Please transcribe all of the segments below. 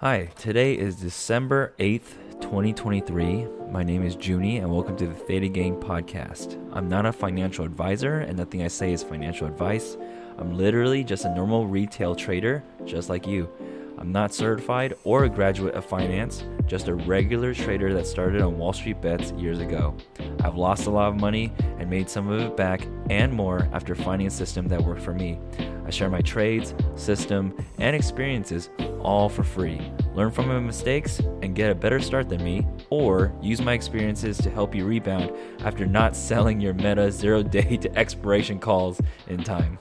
Hi, today is December 8th, 2023. My name is Joonie, and welcome to the Theta Gang podcast. I'm not a financial advisor, and nothing I say is financial advice. I'm literally just a normal retail trader, just like you. I'm not certified or a graduate of finance, just a regular trader that started on Wall Street bets years ago. I've lost a lot of money and made some of it back and more after finding a system that worked for me. I share my trades, system, and experiences all for free. Learn from my mistakes and get a better start than me, or use my experiences to help you rebound after not selling your meta zero day to expiration calls in time.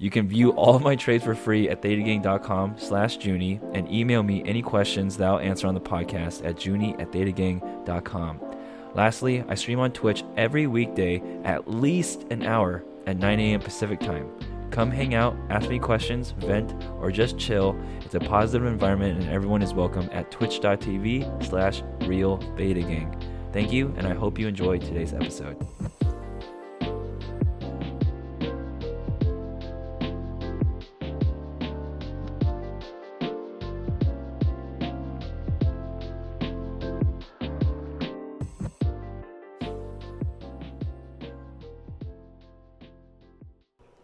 You can view all of my trades for free at thetagang.com slash Joonie and email me any questions that I'll answer on the podcast at joonie at thetagang.com. Lastly, I stream on Twitch every weekday at least an hour at 9 a.m. Pacific time. Come hang out, ask me questions, vent, or just chill. It's a positive environment and everyone is welcome at twitch.tv slash real theta gang. Thank you, and I hope you enjoyed today's episode.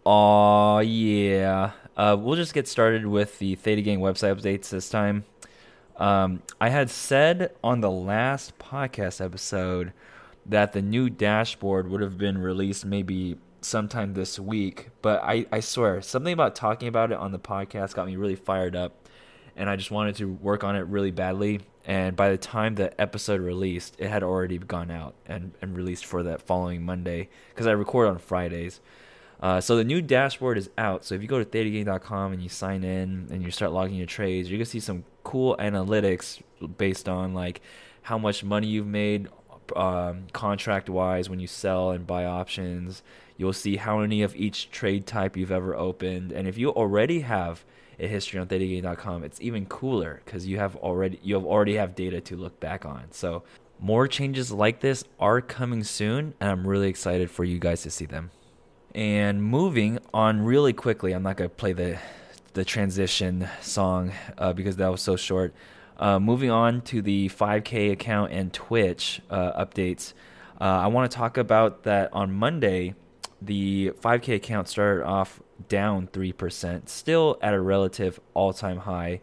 Aw, yeah. Uh, we'll just get started with the Theta Gang website updates this time. Um, I had said on the last podcast episode that the new dashboard would have been released maybe sometime this week, but I, I swear, something about talking about it on the podcast got me really fired up, and I just wanted to work on it really badly. And by the time the episode released, it had already gone out and, and released for that following Monday because I record on Fridays. Uh, so the new dashboard is out. So if you go to thetagang.com and you sign in and you start logging your trades, you're gonna see some cool analytics based on like how much money you've made um, contract wise when you sell and buy options. You'll see how many of each trade type you've ever opened, and if you already have a history on thetagang.com, it's even cooler because you have already you have already have data to look back on. So more changes like this are coming soon, and I'm really excited for you guys to see them. And moving on really quickly, I'm not gonna play the the transition song uh, because that was so short. Uh, moving on to the 5K account and Twitch uh, updates, uh, I want to talk about that on Monday. The 5K account started off down 3%, still at a relative all time high.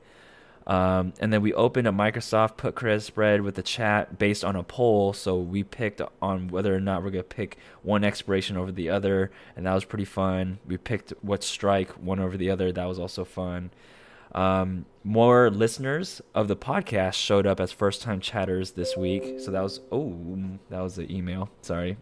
Um, and then we opened a Microsoft put credit spread with the chat based on a poll. So we picked on whether or not we're going to pick one expiration over the other. And that was pretty fun. We picked what strike one over the other. That was also fun. Um, more listeners of the podcast showed up as first time chatters this week. So that was, oh, that was the email. Sorry.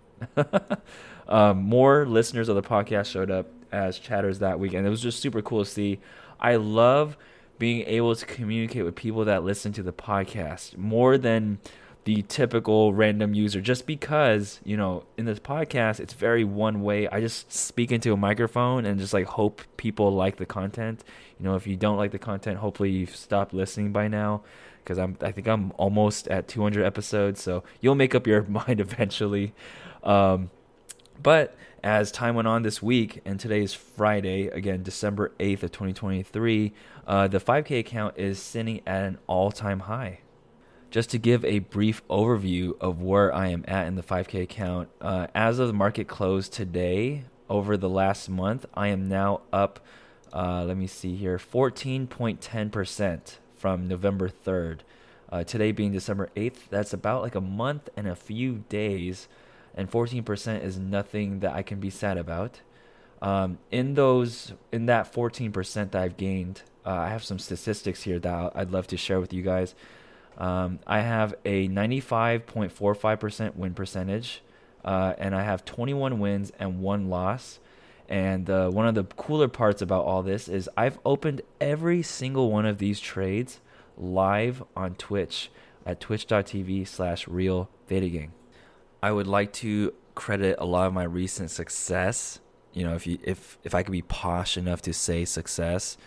um, more listeners of the podcast showed up as chatters that week. And it was just super cool to see. I love being able to communicate with people that listen to the podcast more than the typical random user. Just because you know in this podcast it's very one way. I just speak into a microphone and just like hope people like the content. You know if you don't like the content hopefully you've stopped listening by now because i'm i think i'm almost at 200 episodes so you'll make up your mind eventually. Um, but as time went on this week, and today is Friday, again, December 8th of 2023, uh, the 5K account is sitting at an all time high. Just to give a brief overview of where I am at in the 5K account, uh, as of the market close today, over the last month, I am now up, uh, let me see here, 14.10% from November 3rd. Uh, today being December 8th, that's about like a month and a few days and 14% is nothing that I can be sad about. Um, in those, in that 14% that I've gained, uh, I have some statistics here that I'd love to share with you guys. Um, I have a 95.45% win percentage, uh, and I have 21 wins and one loss. And uh, one of the cooler parts about all this is I've opened every single one of these trades live on Twitch at twitch.tv slash real. I would like to credit a lot of my recent success. You know, if you if if I could be posh enough to say success,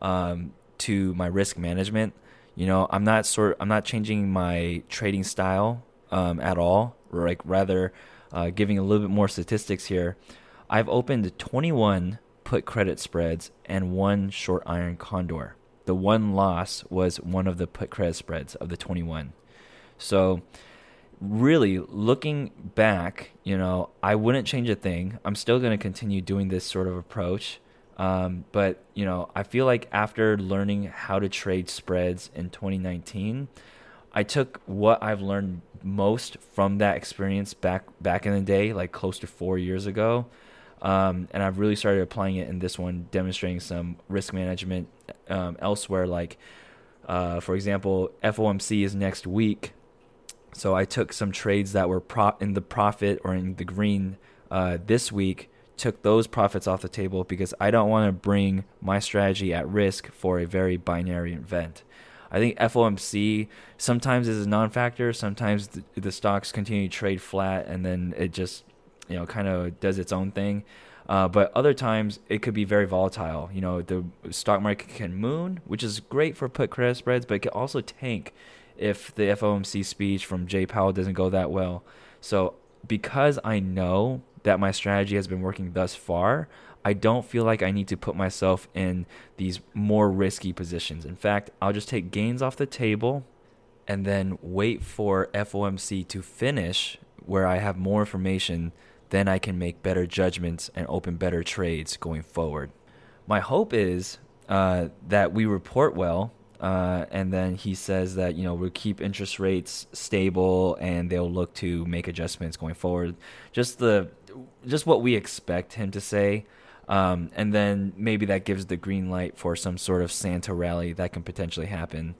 um, to my risk management. You know, I'm not sort I'm not changing my trading style um, at all. Like rather, uh, giving a little bit more statistics here. I've opened 21 put credit spreads and one short iron condor. the one loss was one of the put credit spreads of the 21. So really looking back, you know, I wouldn't change a thing. I'm still going to continue doing this sort of approach. Um, but, you know, I feel like after learning how to trade spreads in 2019, I took what I've learned most from that experience back back in the day, like close to four years ago. Um, and I've really started applying it in this one, demonstrating some risk management um, elsewhere. Like, uh, for example, FOMC is next week. So I took some trades that were pro- in the profit or in the green uh, this week, took those profits off the table because I don't want to bring my strategy at risk for a very binary event. I think FOMC sometimes is a non-factor. Sometimes the, the stocks continue to trade flat, and then it just you know kind of does its own thing. Uh, but other times it could be very volatile. You know, the stock market can moon, which is great for put credit spreads, but it can also tank if the FOMC speech from Jay Powell doesn't go that well. So because I know that my strategy has been working thus far, I don't feel like I need to put myself in these more risky positions. In fact, I'll just take gains off the table and then wait for FOMC to finish where I have more information. Then I can make better judgments and open better trades going forward. My hope is uh, that we report well uh, and then he says that you know we'll keep interest rates stable and they'll look to make adjustments going forward. Just the just what we expect him to say. Um, and then maybe that gives the green light for some sort of Santa rally that can potentially happen.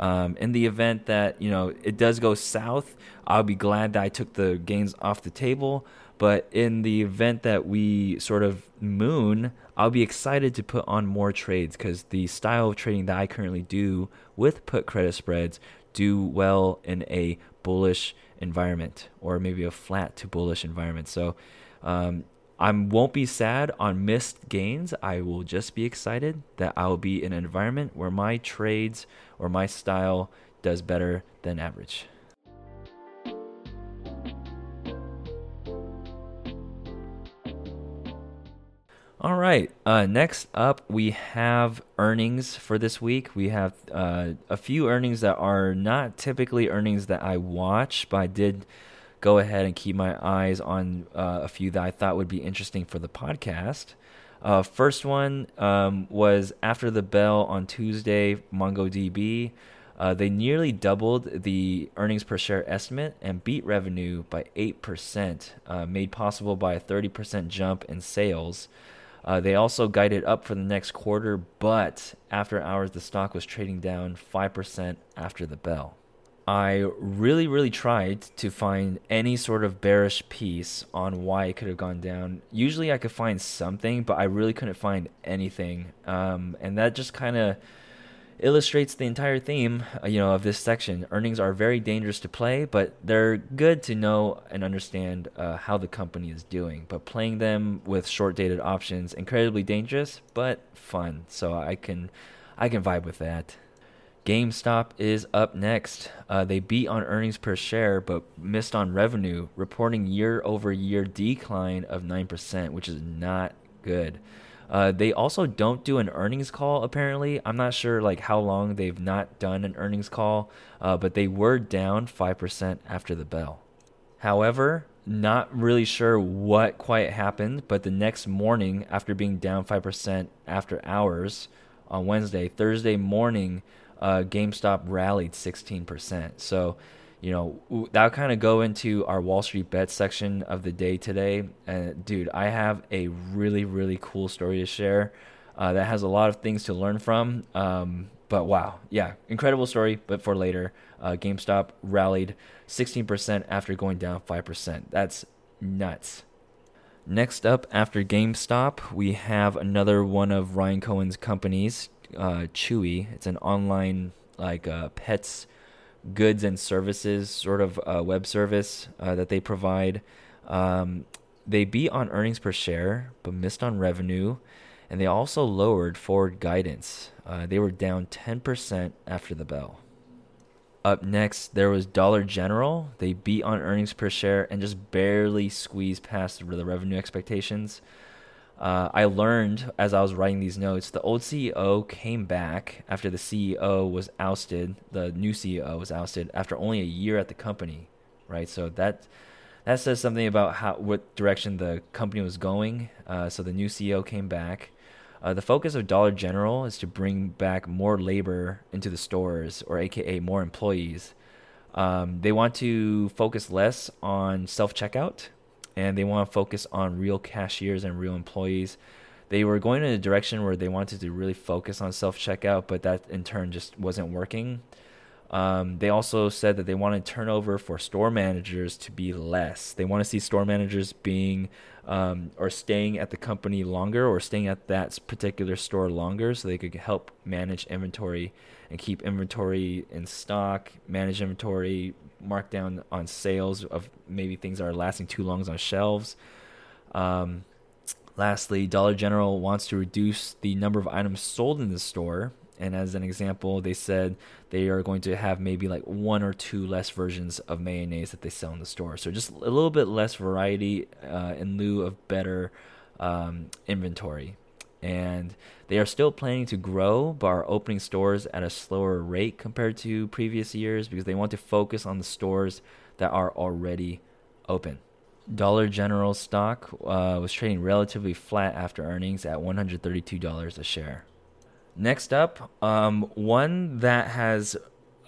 Um, in the event that you know it does go south, I'll be glad that I took the gains off the table. But in the event that we sort of moon, I'll be excited to put on more trades because the style of trading that I currently do with put credit spreads do well in a bullish environment or maybe a flat to bullish environment. So um, I won't be sad on missed gains. I will just be excited that I'll be in an environment where my trades or my style does better than average. All right. Uh, next up, we have earnings for this week. We have uh, a few earnings that are not typically earnings that I watch, but I did go ahead and keep my eyes on uh, a few that I thought would be interesting for the podcast. Uh, first one um, was after the bell on Tuesday, MongoDB. Uh, they nearly doubled the earnings per share estimate and beat revenue by 8%, uh, made possible by a 30% jump in sales. Uh, they also guided up for the next quarter, but after hours, the stock was trading down 5% after the bell. I really, really tried to find any sort of bearish piece on why it could have gone down. Usually I could find something, but I really couldn't find anything. Um, and that just kind of illustrates the entire theme, uh, you know, of this section. Earnings are very dangerous to play, but they're good to know and understand uh, how the company is doing. But playing them with short-dated options incredibly dangerous, but fun. So I can, I can vibe with that. GameStop is up next. Uh, they beat on earnings per share, but missed on revenue, reporting year-over-year decline of nine percent, which is not good. Uh, they also don't do an earnings call apparently. I'm not sure like how long they've not done an earnings call, uh, but they were down five percent after the bell. However, not really sure what quite happened, but the next morning, after being down five percent after hours on Wednesday, Thursday morning, uh, GameStop rallied sixteen percent. So you know that'll kind of go into our Wall Street bets section of the day today. And dude, I have a really really cool story to share uh, that has a lot of things to learn from. Um, but wow, yeah, incredible story. But for later, uh, GameStop rallied 16% after going down 5%. That's nuts. Next up, after GameStop, we have another one of Ryan Cohen's companies, uh, Chewy. It's an online like uh, pets goods and services sort of uh, web service uh, that they provide. Um, they beat on earnings per share, but missed on revenue, and they also lowered forward guidance. Uh, they were down 10% after the bell. Up next, there was Dollar General. They beat on earnings per share and just barely squeezed past the revenue expectations. Uh, I learned as I was writing these notes, the old CEO came back after the CEO was ousted. The new CEO was ousted after only a year at the company, right? So that that says something about how what direction the company was going. Uh, so the new CEO came back. Uh, the focus of Dollar General is to bring back more labor into the stores, or AKA more employees. Um, they want to focus less on self checkout and they want to focus on real cashiers and real employees. They were going in a direction where they wanted to really focus on self checkout, but that in turn just wasn't working. Um, they also said that they wanted turnover for store managers to be less. They want to see store managers being um, or staying at the company longer or staying at that particular store longer so they could help manage inventory and keep inventory in stock, manage inventory, mark down on sales of maybe things that are lasting too long on shelves. Um, lastly, Dollar General wants to reduce the number of items sold in the store. And as an example, they said they are going to have maybe like one or two less versions of mayonnaise that they sell in the store. So just a little bit less variety uh, in lieu of better um, inventory and they are still planning to grow but are opening stores at a slower rate compared to previous years because they want to focus on the stores that are already open. Dollar General stock uh, was trading relatively flat after earnings at $132 a share. Next up, um, one that has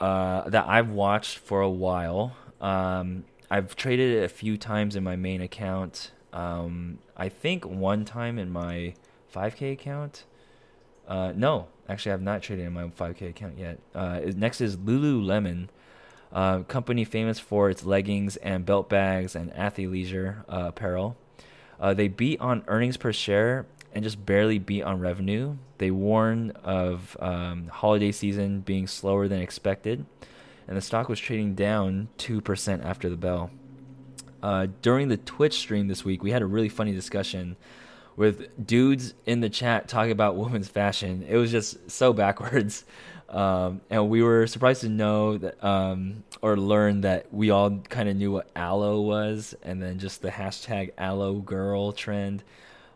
uh, that I've watched for a while. Um, I've traded it a few times in my main account. Um, I think one time in my 5K account. Uh, no, actually, I have not traded in my 5K account yet. Uh, next is Lululemon, uh, company famous for its leggings and belt bags and athleisure uh, apparel. Uh, they beat on earnings per share and just barely beat on revenue. They warn of um, holiday season being slower than expected, and the stock was trading down 2% after the bell. Uh, during the Twitch stream this week, we had a really funny discussion with dudes in the chat talking about women's fashion. It was just so backwards. Um, and we were surprised to know that, um, or learn that we all kind of knew what Alo was, and then just the hashtag Alo girl trend.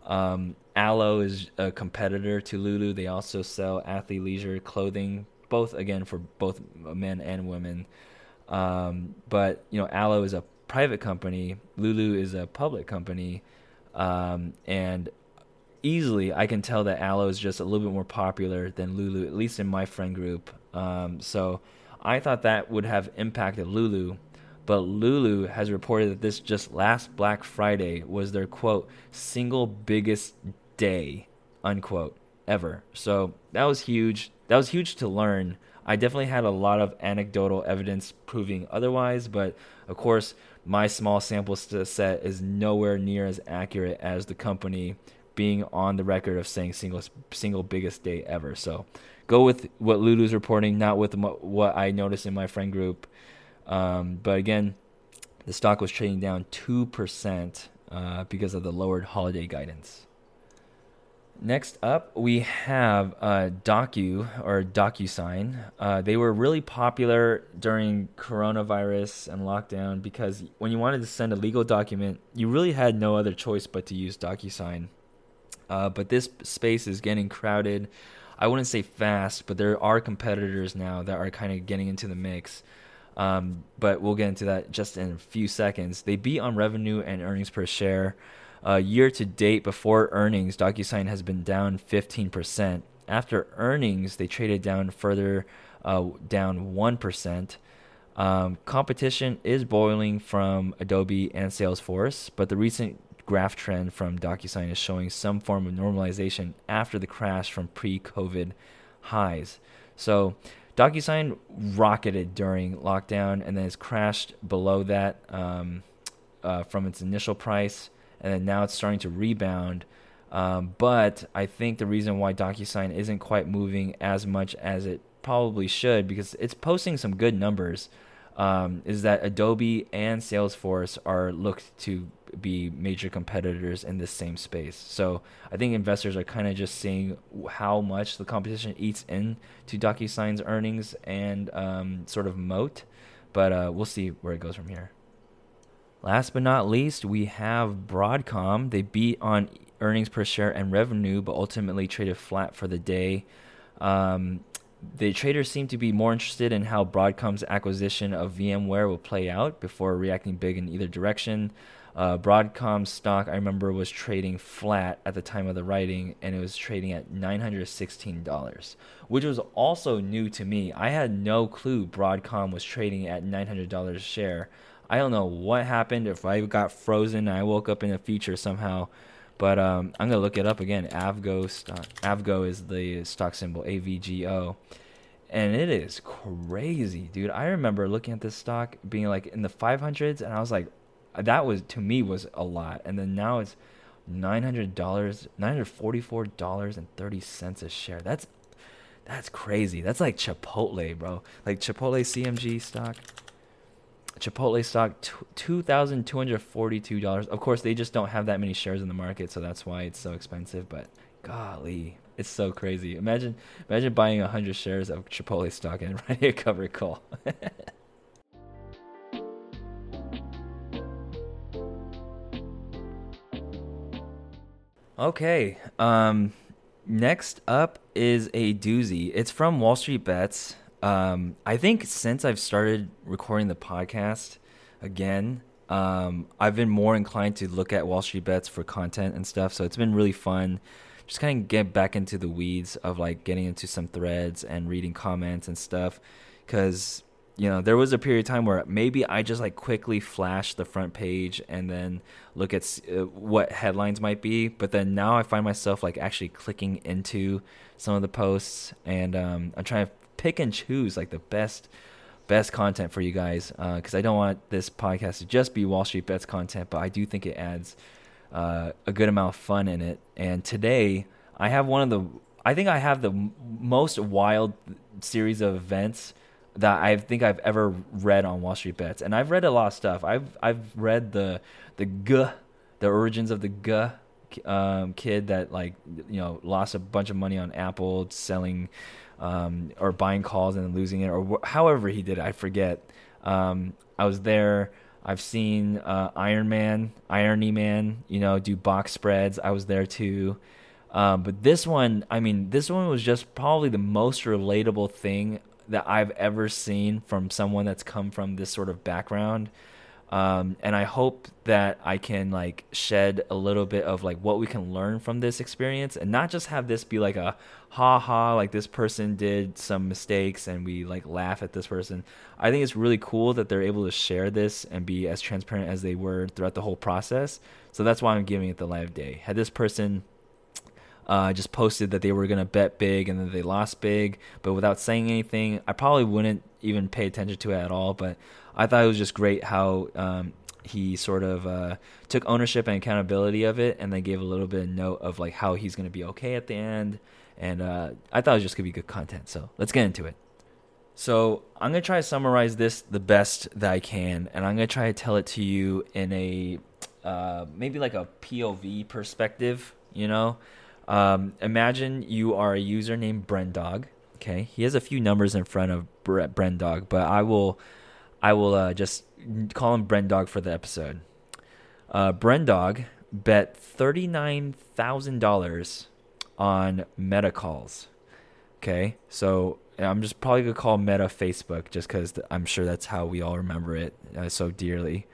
Um, Alo is a competitor to Lulu. They also sell athleisure clothing, both again for both men and women. Um, but you know, Alo is a private company. Lulu is a public company. Um, and easily, I can tell that Alo is just a little bit more popular than Lulu, at least in my friend group. Um, so I thought that would have impacted Lulu. But Lulu has reported that this just last Black Friday was their quote single biggest day unquote ever. So that was huge. That was huge to learn. I definitely had a lot of anecdotal evidence proving otherwise, but of course, my small sample set is nowhere near as accurate as the company being on the record of saying single single biggest day ever. So go with what Lulu's reporting, not with what I noticed in my friend group. Um, but again, the stock was trading down two percent uh, because of the lowered holiday guidance. Next up, we have uh, Docu or DocuSign. Uh, they were really popular during coronavirus and lockdown because when you wanted to send a legal document, you really had no other choice but to use DocuSign. Uh, but this space is getting crowded. I wouldn't say fast, but there are competitors now that are kind of getting into the mix. Um, but we'll get into that just in a few seconds. They beat on revenue and earnings per share. Uh, year to date, before earnings, DocuSign has been down 15%. After earnings, they traded down further, uh, down 1%. Um, competition is boiling from Adobe and Salesforce, but the recent graph trend from DocuSign is showing some form of normalization after the crash from pre COVID highs. So, DocuSign rocketed during lockdown and then has crashed below that um, uh, from its initial price and then now it's starting to rebound. Um, but I think the reason why DocuSign isn't quite moving as much as it probably should, because it's posting some good numbers, um, is that Adobe and Salesforce are looked to be major competitors in this same space. So I think investors are kind of just seeing how much the competition eats into DocuSign's earnings and um, sort of moat. But uh, we'll see where it goes from here. Last but not least, we have Broadcom. They beat on earnings per share and revenue, but ultimately traded flat for the day. Um, the traders seem to be more interested in how Broadcom's acquisition of VMware will play out before reacting big in either direction. Uh, Broadcom stock, I remember, was trading flat at the time of the writing, and it was trading at $916, which was also new to me. I had no clue Broadcom was trading at $900 a share. I don't know what happened, if I got frozen I woke up in the future somehow. But um, I'm gonna look it up again. Avgo stock. Avgo is the stock symbol. AVGO, and it is crazy, dude. I remember looking at this stock being like in the 500s, and I was like, that was to me was a lot. And then now it's nine hundred dollars, nine hundred forty-four dollars and thirty cents a share. That's that's crazy. That's like Chipotle, bro. Like Chipotle CMG stock. Chipotle stock two thousand two hundred forty-two dollars. Of course, they just don't have that many shares in the market, so that's why it's so expensive. But golly, it's so crazy. Imagine, imagine buying hundred shares of Chipotle stock and writing a cover call. okay. Um, next up is a doozy. It's from Wall Street Bets. Um, I think since I've started recording the podcast again, um, I've been more inclined to look at Wall Street bets for content and stuff. So it's been really fun. Just kind of get back into the weeds of like getting into some threads and reading comments and stuff. Cause, you know, there was a period of time where maybe I just like quickly flash the front page and then look at uh, what headlines might be. But then now I find myself like actually clicking into some of the posts and um, I'm trying to pick and choose like the best best content for you guys because uh, I don't want this podcast to just be Wall Street bets content, but I do think it adds uh, a good amount of fun in it. And today I have one of the I think I have the most wild series of events that I think I've ever read on Wall Street Bets, and I've read a lot of stuff. I've I've read the the GUH, the origins of the GUH um, kid that like you know lost a bunch of money on Apple selling um, or buying calls and then losing it, or wh- however he did it. I forget. Um, I was there. I've seen uh, Iron Man, Irony Man, you know, do box spreads. I was there too. Um, but this one, I mean, this one was just probably the most relatable thing that I've ever seen from someone that's come from this sort of background. Um, and I hope that I can like shed a little bit of like what we can learn from this experience, and not just have this be like a ha ha like this person did some mistakes and we like laugh at this person. I think it's really cool that they're able to share this and be as transparent as they were throughout the whole process. So that's why I'm giving it the live day. Had this person uh, just posted that they were going to bet big and then they lost big, but without saying anything, I probably wouldn't even pay attention to it at all. But I thought it was just great how um, he sort of uh, took ownership and accountability of it, and then gave a little bit of note of like how he's going to be okay at the end. And uh, I thought it was just gonna be good content. So let's get into it. So I'm gonna try to summarize this the best that I can, and I'm gonna try to tell it to you in a uh, maybe like a POV perspective. You know, um, imagine you are a user named Brendog. Okay, he has a few numbers in front of Brendog, but I will I will uh, just call him Brendog for the episode. Uh, Brendog bet thirty nine thousand dollars on Meta calls. Okay, so I'm just probably gonna call Meta Facebook just because I'm sure that's how we all remember it uh, so dearly.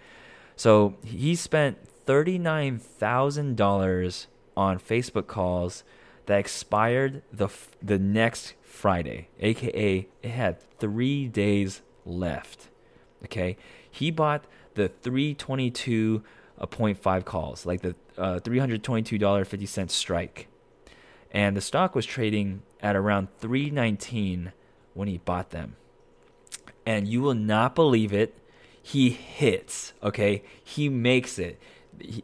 So he spent thirty nine thousand dollars on Facebook calls that expired the the next Friday, aka it had three days left. Okay, he bought the 322.5 calls, like the uh, $322.50 strike. And the stock was trading at around 319 when he bought them. And you will not believe it. He hits, okay? He makes it.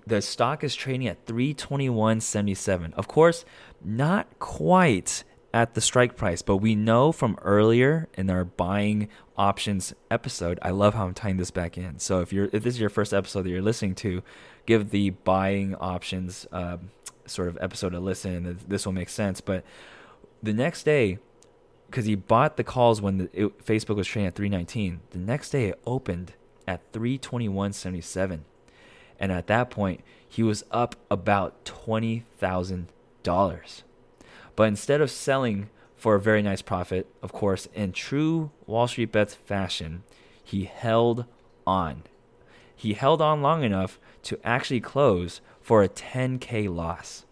the stock is trading at 321.77. Of course, not quite at the strike price, but we know from earlier in our buying options episode. I love how I'm tying this back in. So if you're if this is your first episode that you're listening to, give the buying options uh, sort of episode a listen, and this will make sense. But the next day, because he bought the calls when the, it, Facebook was trading at 319, the next day it opened at 321.77. And at that point, he was up about $20,000. But instead of selling for a very nice profit, of course, in true Wall Street Bets fashion, he held on. He held on long enough to actually close for a 10K loss.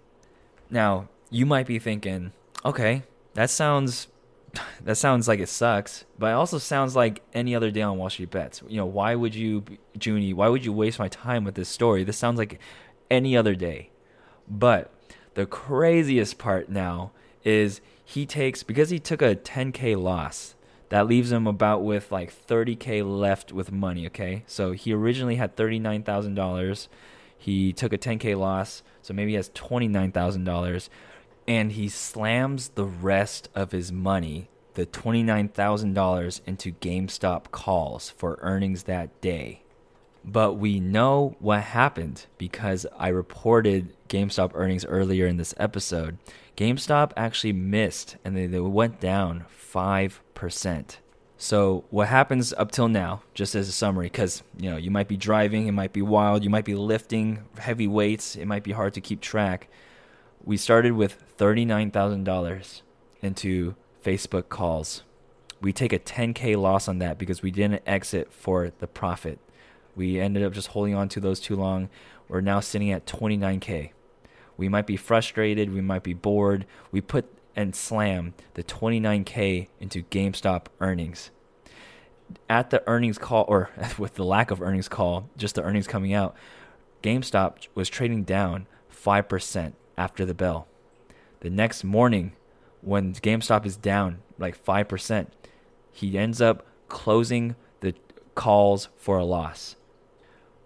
Now, you might be thinking, okay, that sounds that sounds like it sucks, but it also sounds like any other day on Wall Street Bets. You know, why would you, Joonie, why would you waste my time with this story? This sounds like any other day. But the craziest part now is he takes, because he took a 10K loss, that leaves him about with like 30K left with money, okay? So he originally had $39,000. He took a 10K loss, so maybe he has $29,000 and he slams the rest of his money, the $29,000, into GameStop calls for earnings that day. But we know what happened because I reported GameStop earnings earlier in this episode. GameStop actually missed and they, they went down 5%. So what happens up till now, just as a summary, because you know you might be driving, it might be wild, you might be lifting heavy weights, it might be hard to keep track we started with $39,000 into Facebook calls. We take a 10K loss on that because we didn't exit for the profit. We ended up just holding on to those too long. We're now sitting at 29K. We might be frustrated, we might be bored. We put and slam the 29K into GameStop earnings. At the earnings call, or with the lack of earnings call, just the earnings coming out, GameStop was trading down 5% after the bell. The next morning, when GameStop is down like 5%, he ends up closing the calls for a loss.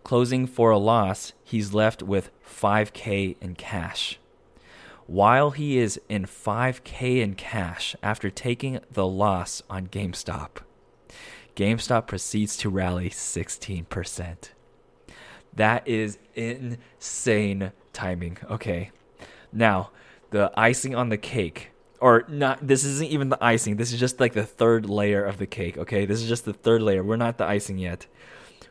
Closing for a loss, he's left with 5K in cash. While he is in 5K in cash after taking the loss on GameStop, GameStop proceeds to rally 16%. That is insane timing. Okay. Now, the icing on the cake, or not, this isn't even the icing. This is just like the third layer of the cake, okay? This is just the third layer. We're not the icing yet.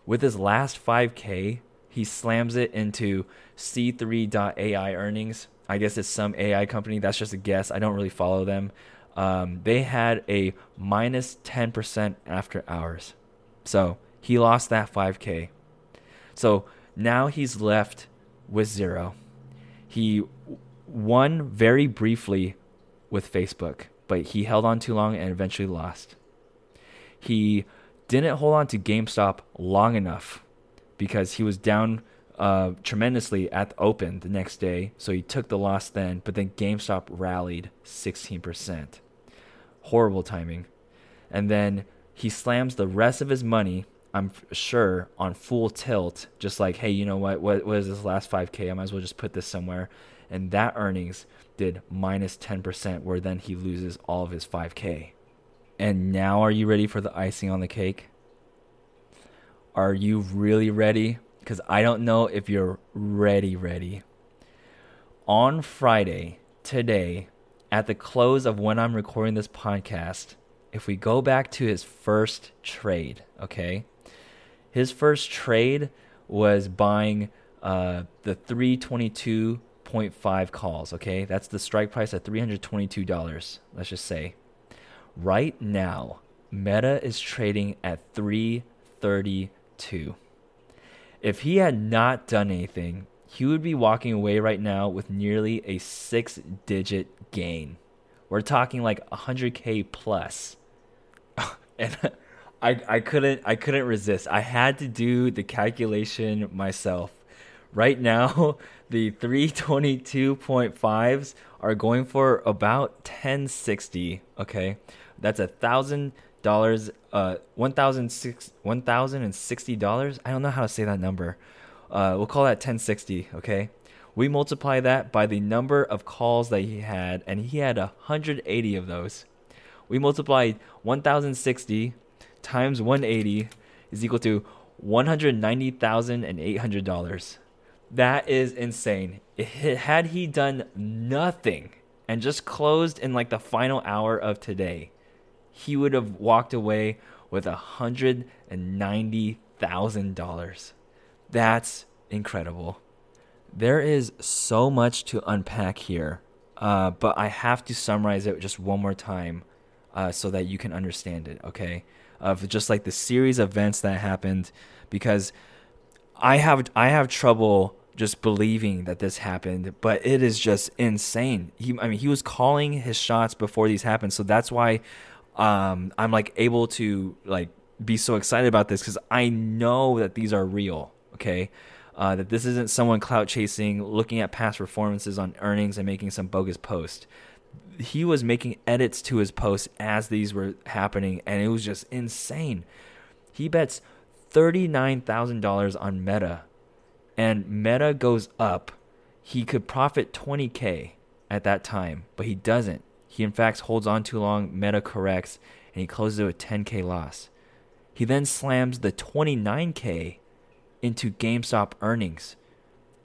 With his last 5K, he slams it into C3.ai earnings. I guess it's some AI company. That's just a guess. I don't really follow them. Um, they had a minus 10% after hours. So he lost that 5K. So now he's left with zero. He won very briefly with Facebook, but he held on too long and eventually lost. He didn't hold on to GameStop long enough because he was down uh, tremendously at the open the next day, so he took the loss then, but then GameStop rallied 16%. Horrible timing. And then he slams the rest of his money, I'm sure, on full tilt, just like, hey, you know what? What, what is this last 5K? I might as well just put this somewhere and that earnings did minus 10%, where then he loses all of his 5K. And now, are you ready for the icing on the cake? Are you really ready? Because I don't know if you're ready, ready. On Friday, today, at the close of when I'm recording this podcast, if we go back to his first trade, okay? His first trade was buying uh, the 322.5 calls, okay? That's the strike price at $322, let's just say. Right now, Meta is trading at 332. If he had not done anything, he would be walking away right now with nearly a six digit gain. We're talking like 100k plus. and I I couldn't I couldn't resist. I had to do the calculation myself right now the 322.5s are going for about 1060 okay that's a thousand dollars uh one thousand six one thousand and sixty dollars? I don't know how to say that number. Uh we'll call that 1060 okay? We multiply that by the number of calls that he had and he had 180 of those. We multiply 1060 times 180 is equal to $190,800 that is insane. It, had he done nothing and just closed in like the final hour of today, he would have walked away with a hundred and ninety thousand dollars. That's incredible. There is so much to unpack here, uh, but I have to summarize it just one more time uh, so that you can understand it, okay? Of just like the series of events that happened, because I have I have trouble just believing that this happened, but it is just insane. He, I mean, he was calling his shots before these happened, so that's why um, I'm like able to like be so excited about this because I know that these are real. Okay, uh, that this isn't someone clout chasing, looking at past performances on earnings and making some bogus post. He was making edits to his posts as these were happening, and it was just insane. He bets thirty nine thousand dollars on Meta and Meta goes up, he could profit 20k at that time, but he doesn't. He in fact holds on too long, Meta corrects, and he closes it with 10k loss. He then slams the 29k into GameStop earnings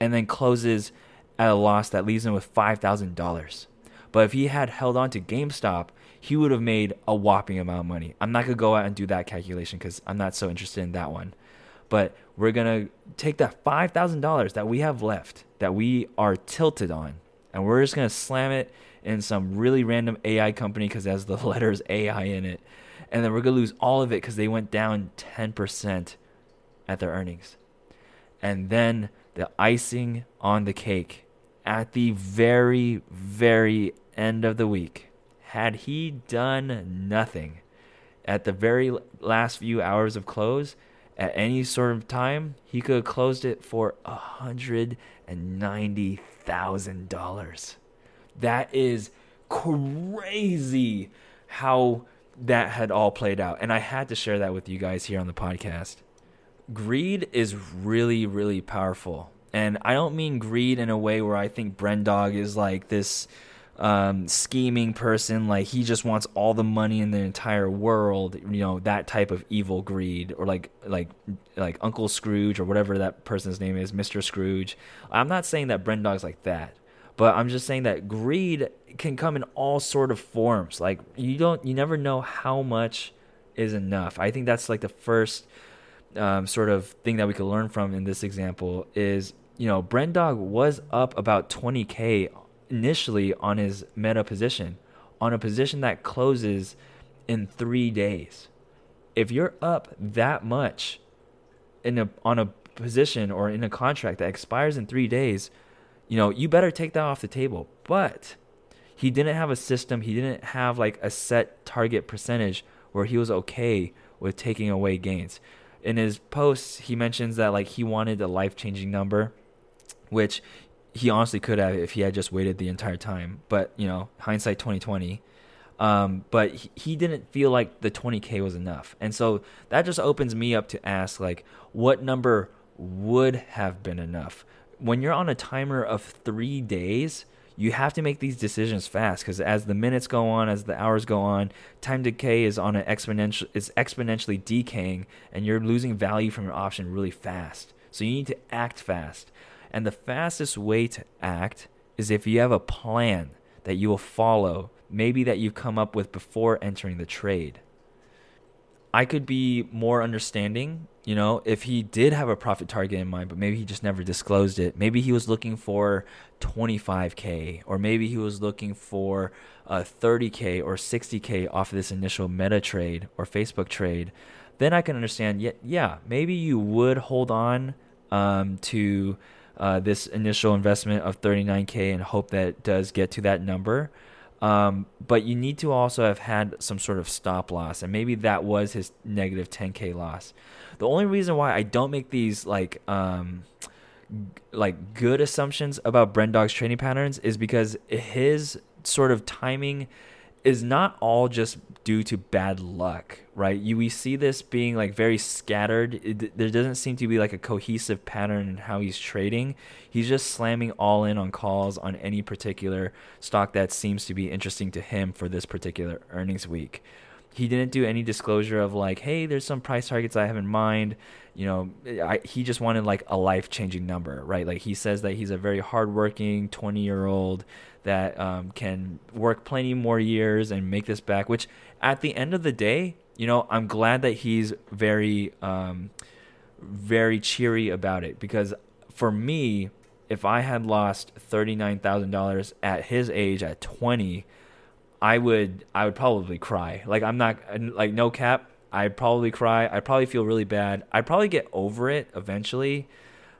and then closes at a loss that leaves him with $5,000. But if he had held on to GameStop, he would have made a whopping amount of money. I'm not going to go out and do that calculation because I'm not so interested in that one. But we're going to take that $5,000 that we have left, that we are tilted on, and we're just going to slam it in some really random AI company because it has the letters AI in it. And then we're going to lose all of it because they went down 10% at their earnings. And then the icing on the cake at the very, very end of the week, had he done nothing at the very last few hours of close, at any sort of time, he could have closed it for $190,000. That is crazy how that had all played out. And I had to share that with you guys here on the podcast. Greed is really, really powerful. And I don't mean greed in a way where I think Brendog is like this um, scheming person, like he just wants all the money in the entire world, you know, that type of evil greed, or like like like Uncle Scrooge or whatever that person's name is, Mister Scrooge. I'm not saying that Brendog's like that, but I'm just saying that greed can come in all sort of forms. Like you don't, you never know how much is enough. I think that's like the first um, sort of thing that we could learn from in this example is you know Brendog was up about 20k initially on his meta position, on a position that closes in three days. If you're up that much in a on a position or in a contract that expires in three days, you know, you better take that off the table. But he didn't have a system, he didn't have like a set target percentage where he was okay with taking away gains. In his posts, he mentions that like he wanted a life changing number, which he honestly could have if he had just waited the entire time. But you know, hindsight twenty twenty. Um, but he, he didn't feel like the 20k was enough, and so that just opens me up to ask like, what number would have been enough? When you're on a timer of three days, you have to make these decisions fast because as the minutes go on, as the hours go on, time decay is on an exponential is exponentially decaying, and you're losing value from your option really fast. So you need to act fast. And the fastest way to act is if you have a plan that you will follow, maybe that you've come up with before entering the trade. I could be more understanding, you know, if he did have a profit target in mind, but maybe he just never disclosed it. Maybe he was looking for 25K, or maybe he was looking for uh, 30K or 60K off of this initial meta trade or Facebook trade. Then I can understand, yeah, yeah maybe you would hold on um, to uh, this initial investment of 39k and hope that does get to that number. Um, but you need to also have had some sort of stop loss, and maybe that was his negative 10k loss. The only reason why I don't make these like um, like good assumptions about Brendog's trading patterns is because his sort of timing is not all just due to bad luck, right? You we see this being like very scattered. It, there doesn't seem to be like a cohesive pattern in how he's trading. He's just slamming all in on calls on any particular stock that seems to be interesting to him for this particular earnings week. He didn't do any disclosure of like, hey, there's some price targets I have in mind. You know, I, he just wanted like a life changing number, right? Like he says that he's a very hardworking 20 year old that um, can work plenty more years and make this back. Which, at the end of the day, you know, I'm glad that he's very, um, very cheery about it because for me, if I had lost thirty nine thousand dollars at his age at twenty, I would I would probably cry. Like I'm not like no cap. I'd probably cry. I'd probably feel really bad. I'd probably get over it eventually.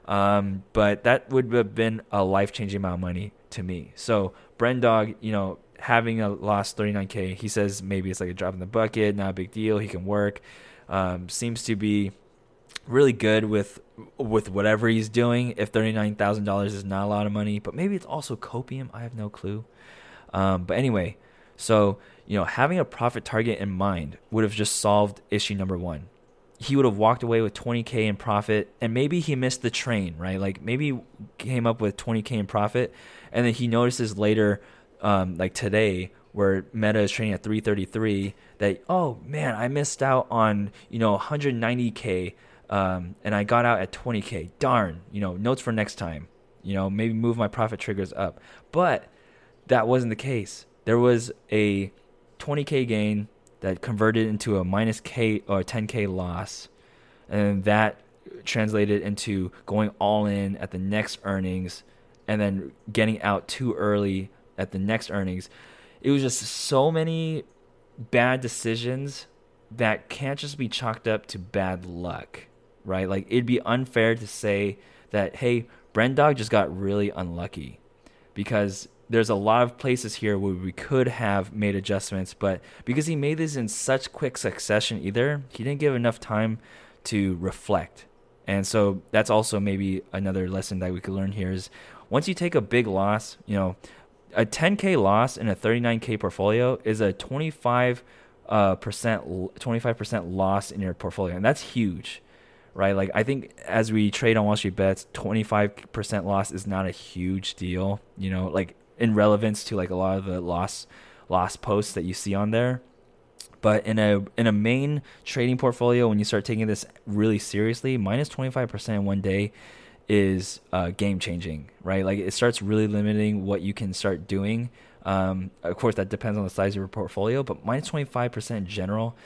Um, but that would have been a life changing amount of money to me. So Brendog, you know, having a lost 39k, he says maybe it's like a drop in the bucket, not a big deal. He can work. Um, seems to be really good with with whatever he's doing. If thirty nine thousand dollars is not a lot of money, but maybe it's also copium. I have no clue. Um, but anyway, so you know, having a profit target in mind would have just solved issue number one. He would have walked away with 20k in profit, and maybe he missed the train, right? Like maybe came up with 20k in profit, and then he notices later, um, like today, where Meta is trading at 333, that oh man, I missed out on you know 190k um, and I got out at 20k. Darn, you know, notes for next time. You know, maybe move my profit triggers up. But that wasn't the case. There was a 20k gain that converted into a minus k or 10k loss, and that translated into going all in at the next earnings, and then getting out too early at the next earnings. It was just so many bad decisions that can't just be chalked up to bad luck right? Like it'd be unfair to say that hey, Brendog just got really unlucky because there's a lot of places here where we could have made adjustments, but because he made this in such quick succession, either he didn't give enough time to reflect. And so that's also maybe another lesson that we could learn here is once you take a big loss, you know, a 10k loss in a 39k portfolio is a 25 uh, percent 25% loss in your portfolio, and that's huge right? Like I think as we trade on Wall Street bets, 25% loss is not a huge deal, you know, like in relevance to like a lot of the lost lost posts that you see on there. But in a in a main trading portfolio, when you start taking this really seriously, minus 25% in one day is uh, game changing, right? Like it starts really limiting what you can start doing. Um, of course, that depends on the size of your portfolio, but minus 25% in general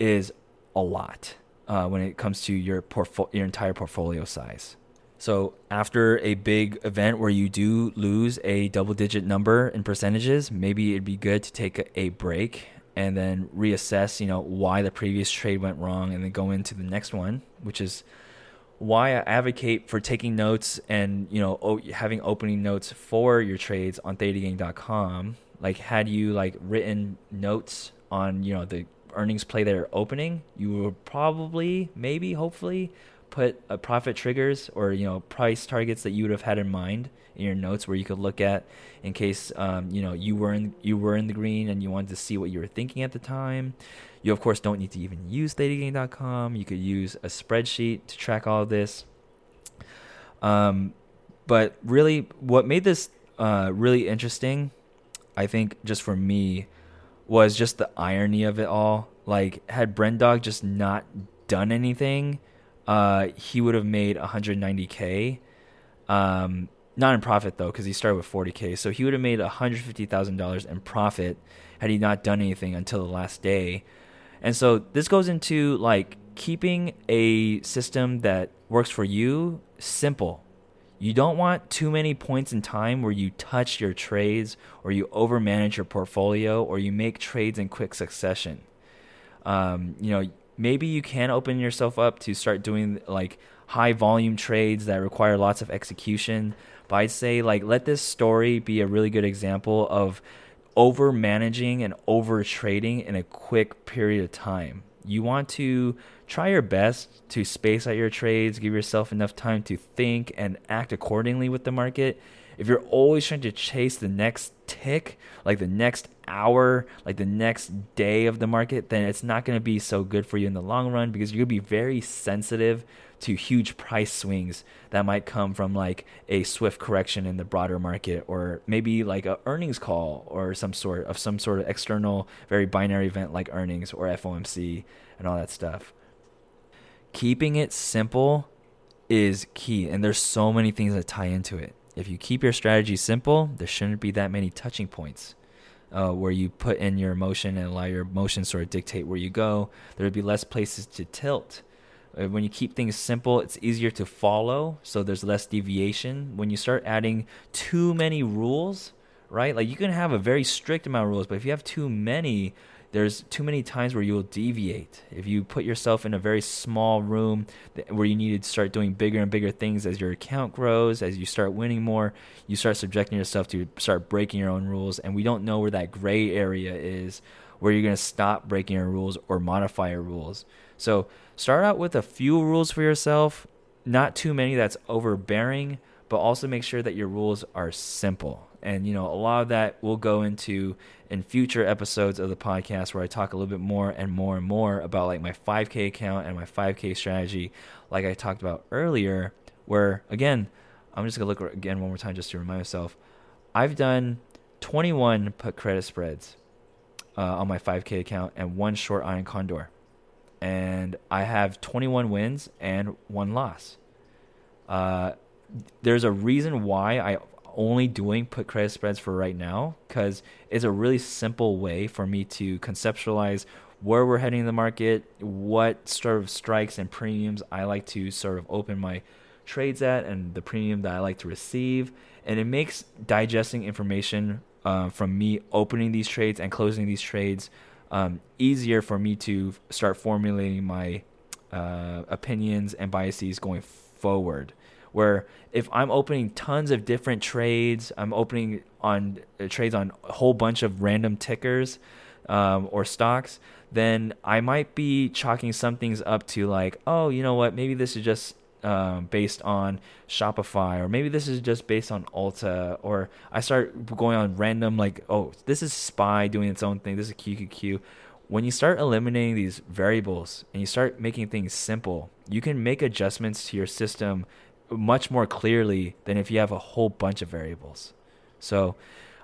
is a lot uh, when it comes to your portfolio, your entire portfolio size. So after a big event where you do lose a double digit number in percentages, maybe it'd be good to take a break and then reassess, you know, why the previous trade went wrong and then go into the next one, which is why I advocate for taking notes and, you know, having opening notes for your trades on thetagang.com. Like had you like written notes on, you know, the earnings play that are opening, you will probably, maybe, hopefully, put a profit triggers or you know price targets that you would have had in mind in your notes where you could look at in case um, you know you were in you were in the green and you wanted to see what you were thinking at the time. You of course don't need to even use thetagang.com. You could use a spreadsheet to track all of this. Um, but really, what made this uh, really interesting, I think, just for me, was just the irony of it all. Like, had Brendog just not done anything, uh, he would have made 190k. Um, not in profit though, because he started with 40k. So he would have made 150,000 dollars in profit had he not done anything until the last day. And so this goes into like keeping a system that works for you simple you don't want too many points in time where you touch your trades or you overmanage your portfolio or you make trades in quick succession. Um, you know, maybe you can open yourself up to start doing like high volume trades that require lots of execution. But I'd say like let this story be a really good example of over managing and over trading in a quick period of time. You want to try your best to space out your trades, give yourself enough time to think and act accordingly with the market. If you're always trying to chase the next tick, like the next hour, like the next day of the market, then it's not going to be so good for you in the long run because you're going to be very sensitive to huge price swings that might come from like a swift correction in the broader market or maybe like a earnings call or some sort of some sort of external very binary event like earnings or FOMC and all that stuff keeping it simple is key. And there's so many things that tie into it. If you keep your strategy simple, there shouldn't be that many touching points. Uh, where you put in your emotion and allow your emotions sort of dictate where you go, there would be less places to tilt. Uh, when you keep things simple, it's easier to follow, so there's less deviation. When you start adding too many rules, right? Like you can have a very strict amount of rules, but if you have too many, there's too many times where you will deviate. If you put yourself in a very small room where you need to start doing bigger and bigger things as your account grows, as you start winning more, you start subjecting yourself to start breaking your own rules. And we don't know where that gray area is where you're going to stop breaking your rules or modify your rules. So start out with a few rules for yourself, not too many that's overbearing, but also make sure that your rules are simple. And you know, a lot of that we'll go into in future episodes of the podcast where I talk a little bit more and more and more about like my 5k account and my 5k strategy like I talked about earlier where again, I'm just going to look again one more time just to remind myself. I've done 21 put credit spreads uh, on my 5k account and one short iron condor and I have 21 wins and one loss. Uh, there's a reason why I only doing put credit spreads for right now because it's a really simple way for me to conceptualize where we're heading in the market, what sort of strikes and premiums I like to sort of open my trades at, and the premium that I like to receive. And it makes digesting information uh, from me opening these trades and closing these trades um, easier for me to start formulating my uh, opinions and biases going forward. Where if I'm opening tons of different trades, I'm opening on uh, trades on a whole bunch of random tickers um, or stocks, then I might be chalking some things up to like, oh, you know what? Maybe this is just um, based on Shopify, or maybe this is just based on Ulta, or I start going on random like, oh, this is Spy doing its own thing. This is QQQ. When you start eliminating these variables and you start making things simple, you can make adjustments to your system much more clearly than if you have a whole bunch of variables. So,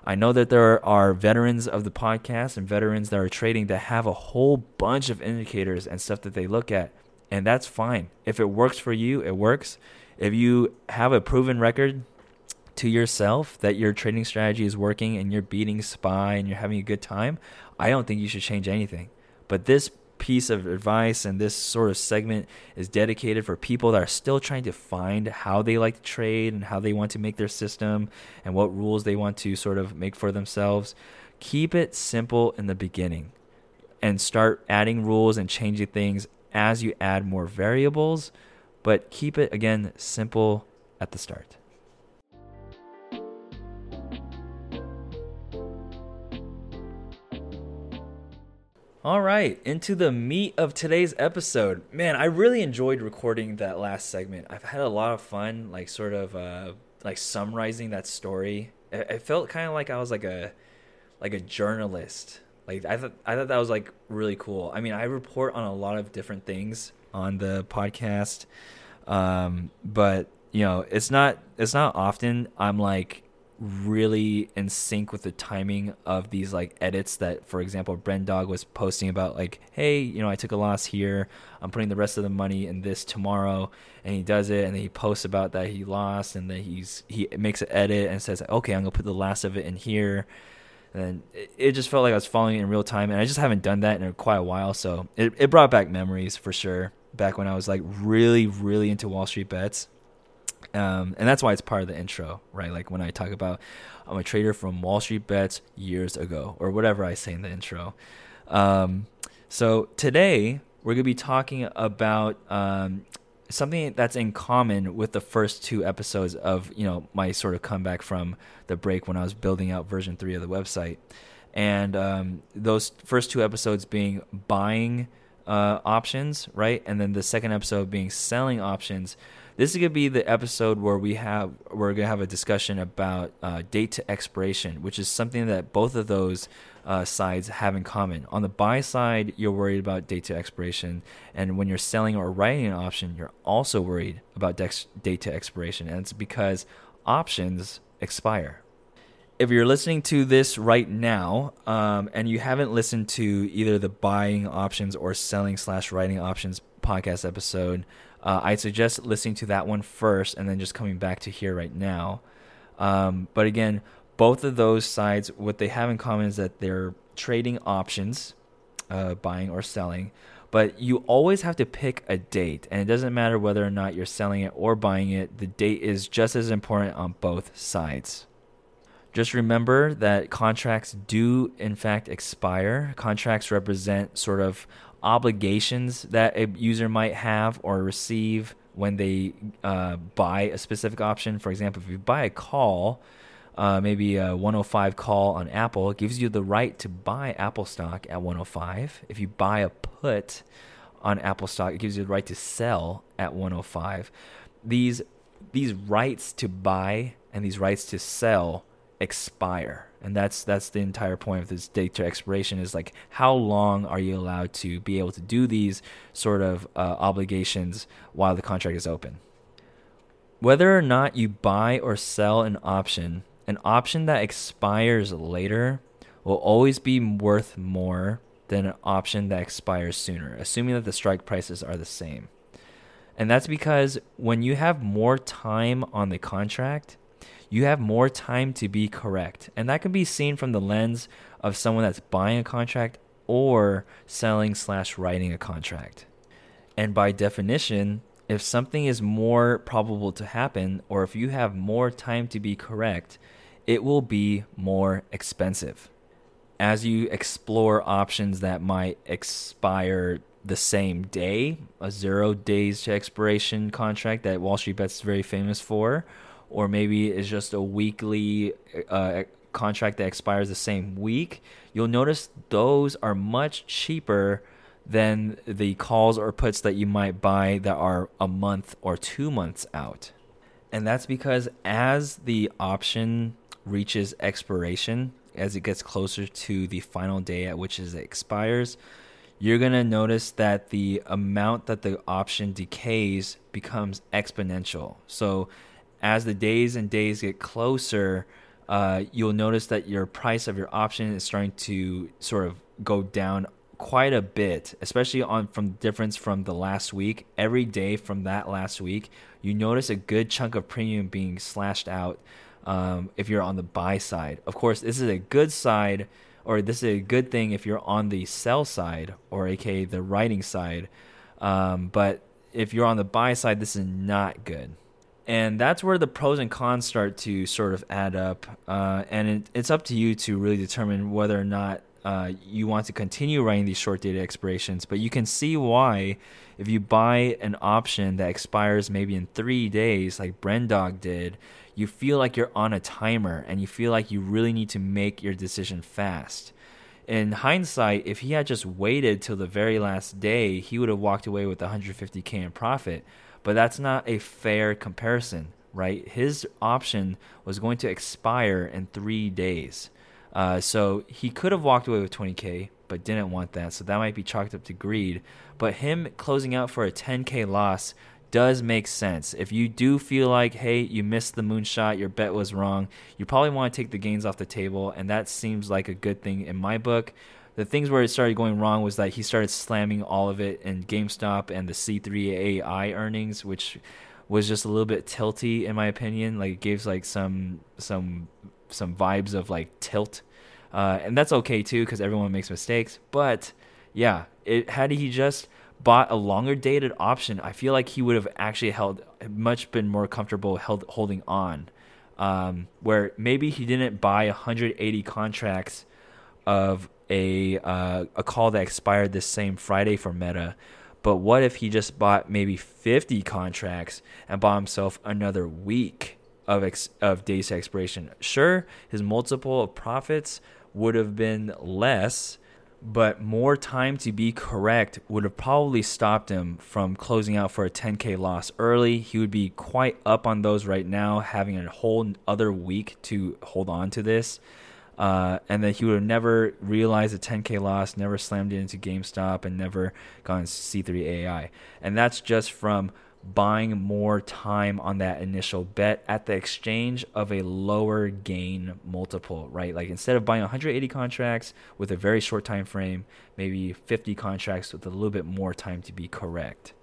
I know that there are veterans of the podcast and veterans that are trading that have a whole bunch of indicators and stuff that they look at and that's fine. If it works for you, it works. If you have a proven record to yourself that your trading strategy is working and you're beating SPY and you're having a good time, I don't think you should change anything. But this piece of advice and this sort of segment is dedicated for people that are still trying to find how they like to trade and how they want to make their system and what rules they want to sort of make for themselves. Keep it simple in the beginning and start adding rules and changing things as you add more variables, but keep it again simple at the start. All right, into the meat of today's episode. Man, I really enjoyed recording that last segment. I've had a lot of fun, like sort of uh, like summarizing that story. It, felt kind of like I was like a like a journalist like I thought I thought that was like really cool. I mean, I report on a lot of different things on the podcast. Um, but you know, it's not it's not often I'm like really in sync with the timing of these like edits that for example Brendog was posting about like hey you know I took a loss here I'm putting the rest of the money in this tomorrow and he does it and then he posts about that he lost and then he's he makes an edit and says okay I'm gonna put the last of it in here and it, it just felt like I was following it in real time, and I just haven't done that in quite a while. So it it brought back memories for sure. Back when I was like really really into Wall Street bets, um, and that's why it's part of the intro, right? Like when I talk about I'm a trader from Wall Street bets years ago, or whatever I say in the intro. Um, so today we're gonna be talking about um, something that's in common with the first two episodes of you know my sort of comeback from the break when I was building out version three of the website, and um, those first two episodes being buying uh, options, right, and then the second episode being selling options. This is gonna be the episode where we have we're gonna have a discussion about uh, date to expiration, which is something that both of those uh, sides have in common. On the buy side, you're worried about date to expiration, and when you're selling or writing an option, you're also worried about dex- date to expiration, and it's because options expire. If you're listening to this right now um, and you haven't listened to either the buying options or selling slash writing options podcast episode, uh, I'd suggest listening to that one first and then just coming back to here right now. Um, but again, both of those sides, what they have in common is that they're trading options, uh, buying or selling, But you always have to pick a date, and it doesn't matter whether or not you're selling it or buying it, the date is just as important on both sides. Just remember that contracts do, in fact, expire. Contracts represent sort of obligations that a user might have or receive when they uh, buy a specific option. For example, if you buy a call, uh, maybe a 105 call on Apple, it gives you the right to buy Apple stock at 105. If you buy a put on Apple stock, it gives you the right to sell at 105. These these rights to buy and these rights to sell expire and that's that's the entire point of this date to expiration is like how long are you allowed to be able to do these sort of uh, obligations while the contract is open whether or not you buy or sell an option an option that expires later will always be worth more than an option that expires sooner, assuming that the strike prices are the same. And that's because when you have more time on the contract, you have more time to be correct. And that can be seen from the lens of someone that's buying a contract or selling slash writing a contract. And by definition, if something is more probable to happen, or if you have more time to be correct, it will be more expensive. As you explore options that might expire the same day, a zero days to expiration contract that Wall Street Bets is very famous for, or maybe it's just a weekly uh, contract that expires the same week, you'll notice those are much cheaper than the calls or puts that you might buy that are a month or two months out. And that's because as the option reaches expiration, as it gets closer to the final day at which it expires, you're going to notice that the amount that the option decays becomes exponential. So, as the days and days get closer, uh, you'll notice that your price of your option is starting to sort of go down quite a bit, especially on from difference from the last week. Every day from that last week, you notice a good chunk of premium being slashed out um, if you're on the buy side. Of course, this is a good side, or this is a good thing if you're on the sell side, or aka the writing side. Um, but if you're on the buy side, this is not good. And that's where the pros and cons start to sort of add up. Uh, and it, it's up to you to really determine whether or not uh, you want to continue writing these short dated expirations. But you can see why, if you buy an option that expires maybe in three days, like Brendog did, you feel like you're on a timer and you feel like you really need to make your decision fast. In hindsight, if he had just waited till the very last day, he would have walked away with 150k in profit. But that's not a fair comparison, right? His option was going to expire in three days. Uh, so he could have walked away with 20k, but didn't want that. So that might be chalked up to greed. But him closing out for a 10k loss does make sense. If you do feel like, hey, you missed the moonshot, your bet was wrong, you probably want to take the gains off the table, and that seems like a good thing in my book. The things where it started going wrong was that he started slamming all of it in GameStop and the C3 AI earnings, which was just a little bit tilty in my opinion. Like it gives like some some some vibes of like tilt, uh, and that's okay too because everyone makes mistakes. But yeah, it had he just bought a longer dated option, I feel like he would have actually held much been more comfortable held, holding on. Um, where maybe he didn't buy 180 contracts of a uh, a call that expired this same Friday for Meta, but what if he just bought maybe 50 contracts and bought himself another week of ex- of days to expiration? Sure, his multiple of profits would have been less but more time to be correct would have probably stopped him from closing out for a 10k loss early. He would be quite up on those right now, having a whole other week to hold on to this. Uh, and then he would have never realized a 10k loss, never slammed it into GameStop, and never gone C3 AI. And that's just from buying more time on that initial bet at the exchange of a lower gain multiple, right? Like instead of buying 180 contracts with a very short time frame, maybe 50 contracts with a little bit more time to be correct.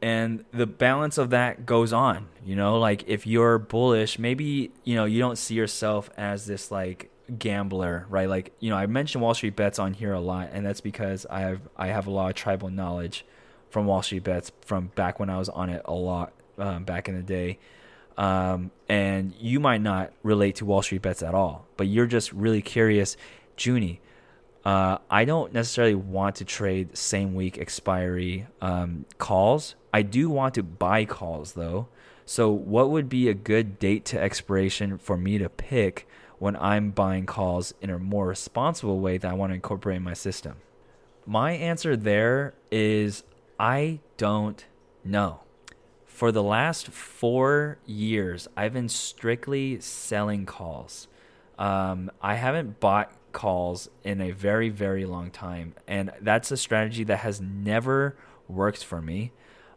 And the balance of that goes on, you know, like if you're bullish, maybe, you know, you don't see yourself as this like gambler, right? Like you know, I mentioned Wall Street bets on here a lot, and that's because I have I have a lot of tribal knowledge from Wall Street bets from back when I was on it a lot um, back in the day. Um, and you might not relate to Wall Street bets at all, but you're just really curious, Joonie. Uh, I don't necessarily want to trade same week expiry um, calls. I do want to buy calls though. So, what would be a good date to expiration for me to pick when I'm buying calls in a more responsible way that I want to incorporate in my system? My answer there is I don't know. For the last four years, I've been strictly selling calls. Um, I haven't bought calls in a very, very long time. And that's a strategy that has never worked for me.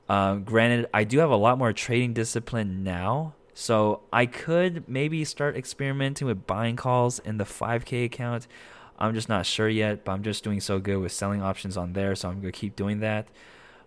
Uh, granted, I do have a lot more trading discipline now. So I could maybe start experimenting with buying calls in the 5K account. I'm just not sure yet, but I'm just doing so good with selling options on there. So I'm going to keep doing that.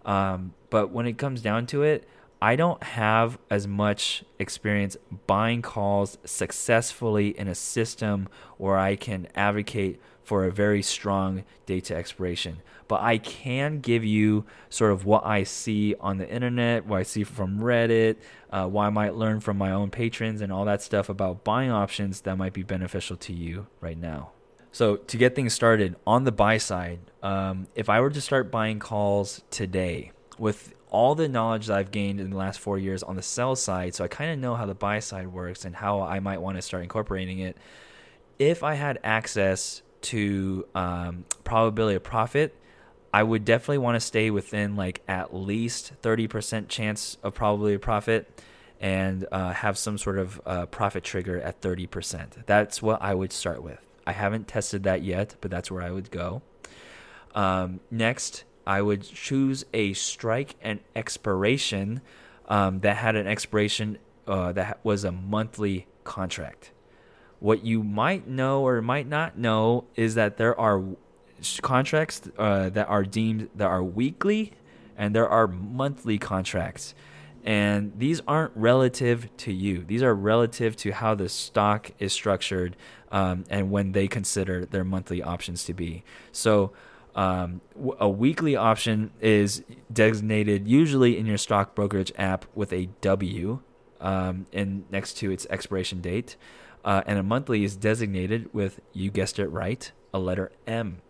Um, but when it comes down to it, I don't have as much experience buying calls successfully in a system where I can advocate for a very strong date to expiration. But I can give you sort of what I see on the internet, what I see from Reddit, uh, what I might learn from my own patrons, and all that stuff about buying options that might be beneficial to you right now. So, to get things started on the buy side, um, if I were to start buying calls today with all the knowledge that I've gained in the last four years on the sell side, so I kind of know how the buy side works and how I might want to start incorporating it. If I had access to um, probability of profit, I would definitely want to stay within like at least 30% chance of probability of profit and uh, have some sort of uh, profit trigger at 30%. That's what I would start with. I haven't tested that yet, but that's where I would go. Um, next, I would choose a strike and expiration um, that had an expiration uh, that was a monthly contract. What you might know or might not know is that there are contracts uh, that are deemed that are weekly, and there are monthly contracts. And these aren't relative to you. These are relative to how the stock is structured um, and when they consider their monthly options to be. So um, a weekly option is designated usually in your stock brokerage app with a W um, and next to its expiration date. Uh, and a monthly is designated with, you guessed it right, a letter M.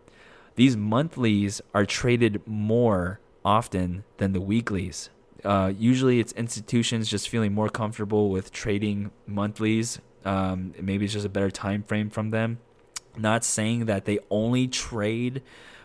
These monthlies are traded more often than the weeklies. Uh, usually, it's institutions just feeling more comfortable with trading monthlies. Um, maybe it's just a better time frame from them. Not saying that they only trade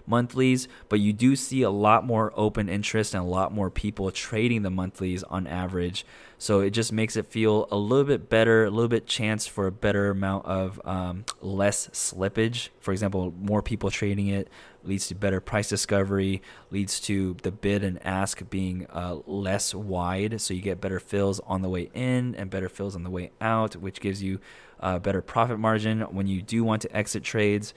monthlies, but you do see a lot more open interest and a lot more people trading the monthlies on average. So it just makes it feel a little bit better, a little bit chance for a better amount of um, less slippage. For example, more people trading it leads to better price discovery, leads to the bid and ask being uh, less wide. So you get better fills on the way in and better fills on the way out, which gives you a uh, better profit margin when you do want to exit trades.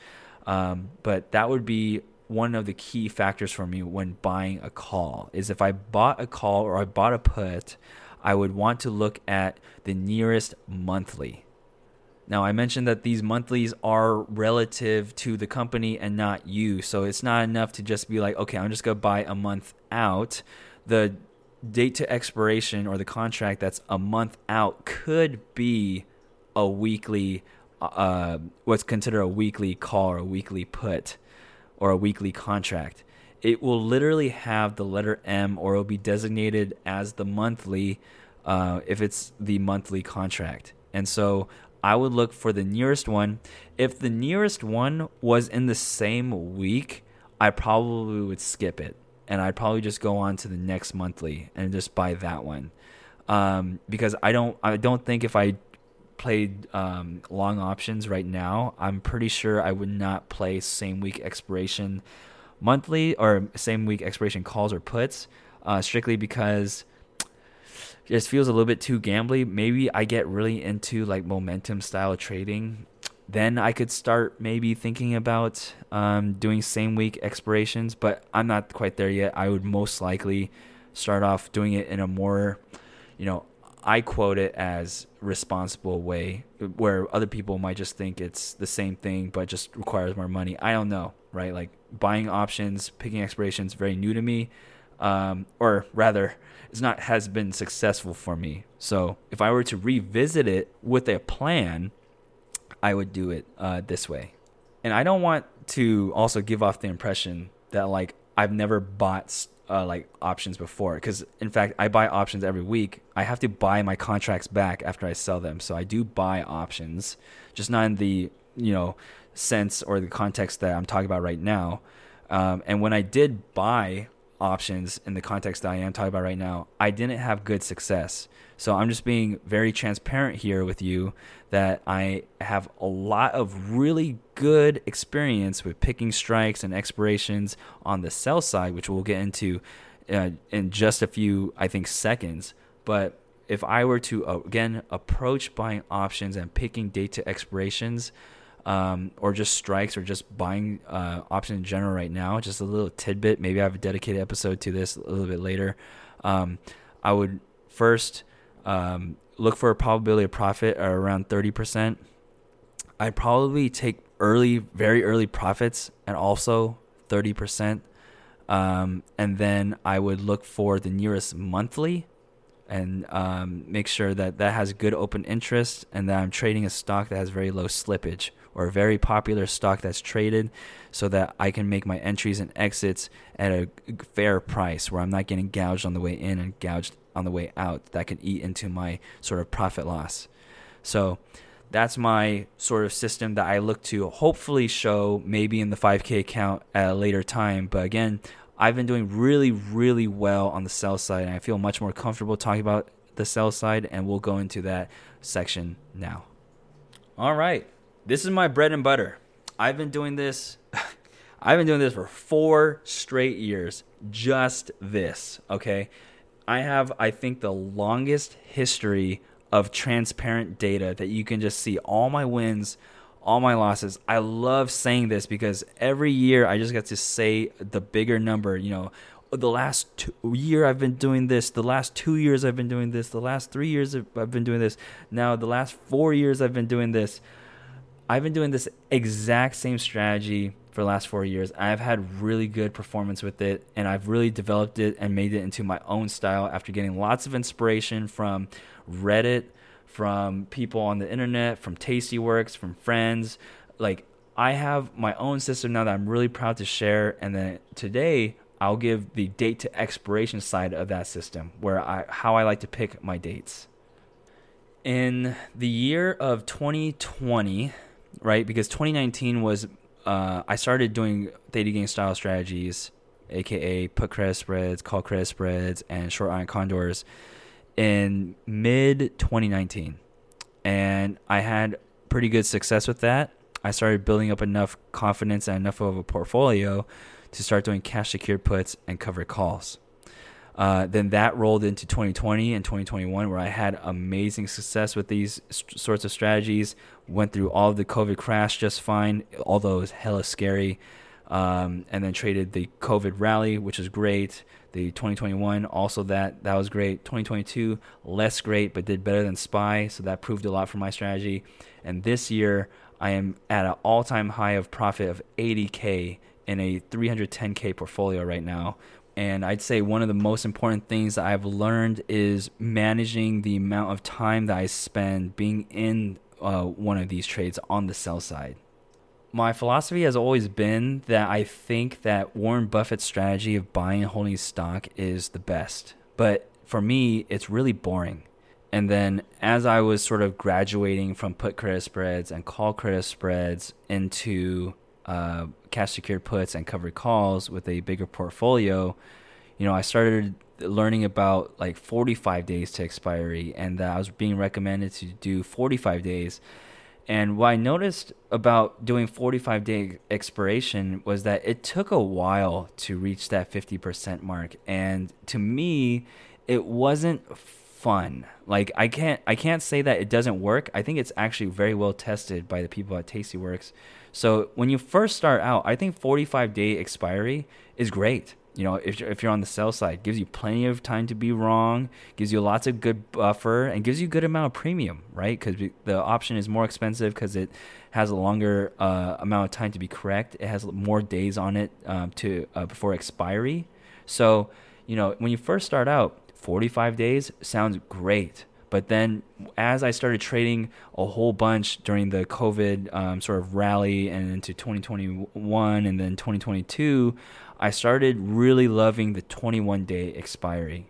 Um, but that would be one of the key factors for me when buying a call is if I bought a call or I bought a put, I would want to look at the nearest monthly. Now, I mentioned that these monthlies are relative to the company and not you. So it's not enough to just be like, okay, I'm just going to buy a month out. The date to expiration or the contract that's a month out could be a weekly, uh, what's considered a weekly call or a weekly put or a weekly contract. It will literally have the letter M or it'll be designated as the monthly uh, if it's the monthly contract. And so I would look for the nearest one. If the nearest one was in the same week, I probably would skip it and I'd probably just go on to the next monthly and just buy that one. Um, because I don't I don't think if I played um, long options right now, I'm pretty sure I would not play same week expiration monthly or same week expiration calls or puts, uh, strictly because it just feels a little bit too gambly. Maybe I get really into like momentum style trading. Then I could start maybe thinking about um, doing same week expirations, but I'm not quite there yet. I would most likely start off doing it in a more, you know, I quote it as responsible way, where other people might just think it's the same thing but just requires more money. I don't know, right? Like buying options, picking expirations, very new to me, um, or rather, it's not has been successful for me. So if I were to revisit it with a plan, I would do it uh, this way. And I don't want to also give off the impression that like I've never bought uh, like options before because in fact I buy options every week. I have to buy my contracts back after I sell them, so I do buy options, just not in the you know sense or the context that I'm talking about right now. Um, and when I did buy options in the context I am talking about right now, I didn't have good success. So I'm just being very transparent here with you that I have a lot of really good experience with picking strikes and expirations on the sell side, which we'll get into uh, in just a few, I think, seconds. But if I were to, uh, again, approach buying options and picking date to expirations, um, or just strikes or just buying uh, options in general right now, just a little tidbit. Maybe I have a dedicated episode to this a little bit later. Um, I would first um, look for a probability of profit around 30%. I'd probably take early, very early profits and also 30%. Um, and then I would look for the nearest monthly and um, make sure that that has good open interest and that I'm trading a stock that has very low slippage or a very popular stock that's traded so that I can make my entries and exits at a fair price where I'm not getting gouged on the way in and gouged on the way out that can eat into my sort of profit loss. So that's my sort of system that I look to hopefully show maybe in the 5K account at a later time. But again, I've been doing really, really well on the sell side, and I feel much more comfortable talking about the sell side, and we'll go into that section now. All right this is my bread and butter. I've been doing this. I've been doing this for four straight years. Just this, okay? I have, I think, the longest history of transparent data that you can just see all my wins, all my losses. I love saying this because every year I just get to say the bigger number. You know, the last two year I've been doing this. The last two years I've been doing this. The last three years I've been doing this. Now the last four years I've been doing this. I've been doing this exact same strategy for the last four years. I've had really good performance with it, and I've really developed it and made it into my own style after getting lots of inspiration from Reddit, from people on the internet, from Tastyworks, from friends. Like, I have my own system now that I'm really proud to share. And then today, I'll give the date to expiration side of that system, where I how I like to pick my dates. In the year of 2020, right? Because 2019 was uh, I started doing theta gang style strategies, aka put credit spreads, call credit spreads, and short iron condors in mid 2019, and I had pretty good success with that. I started building up enough confidence and enough of a portfolio to start doing cash secured puts and covered calls. Uh, then that rolled into 2020 and 2021, where I had amazing success with these st- sorts of strategies. Went through all of the COVID crash just fine, although it was hella scary. Um, and then traded the COVID rally, which is great. The 2021 also that that was great. 2022 less great, but did better than SPY, so that proved a lot for my strategy. And this year I am at an all-time high of profit of 80k in a 310k portfolio right now, and I'd say one of the most important things that I've learned is managing the amount of time that I spend being in uh, one of these trades on the sell side. My philosophy has always been that I think that Warren Buffett's strategy of buying and holding stock is the best. But for me, it's really boring. And then as I was sort of graduating from put credit spreads and call credit spreads into uh, cash secured puts and covered calls with a bigger portfolio, you know, I started learning about like 45 days to expiry and that I was being recommended to do 45 days. And what I noticed about doing 45 day expiration was that it took a while to reach that 50% mark. And to me, it wasn't fun. Like I can't I can't say that it doesn't work. I think it's actually very well tested by the people at Tastyworks so when you first start out, I think 45 day expiry is great. You know, if if you're on the sell side, gives you plenty of time to be wrong, gives you lots of good buffer, and gives you a good amount of premium, right? Because the option is more expensive because it has a longer uh, amount of time to be correct. It has more days on it um, to uh, before expiry. So, you know, when you first start out, 45 days sounds great. But then, as I started trading a whole bunch during the COVID um, sort of rally and into 2021 and then 2022, I started really loving the 21 day expiry.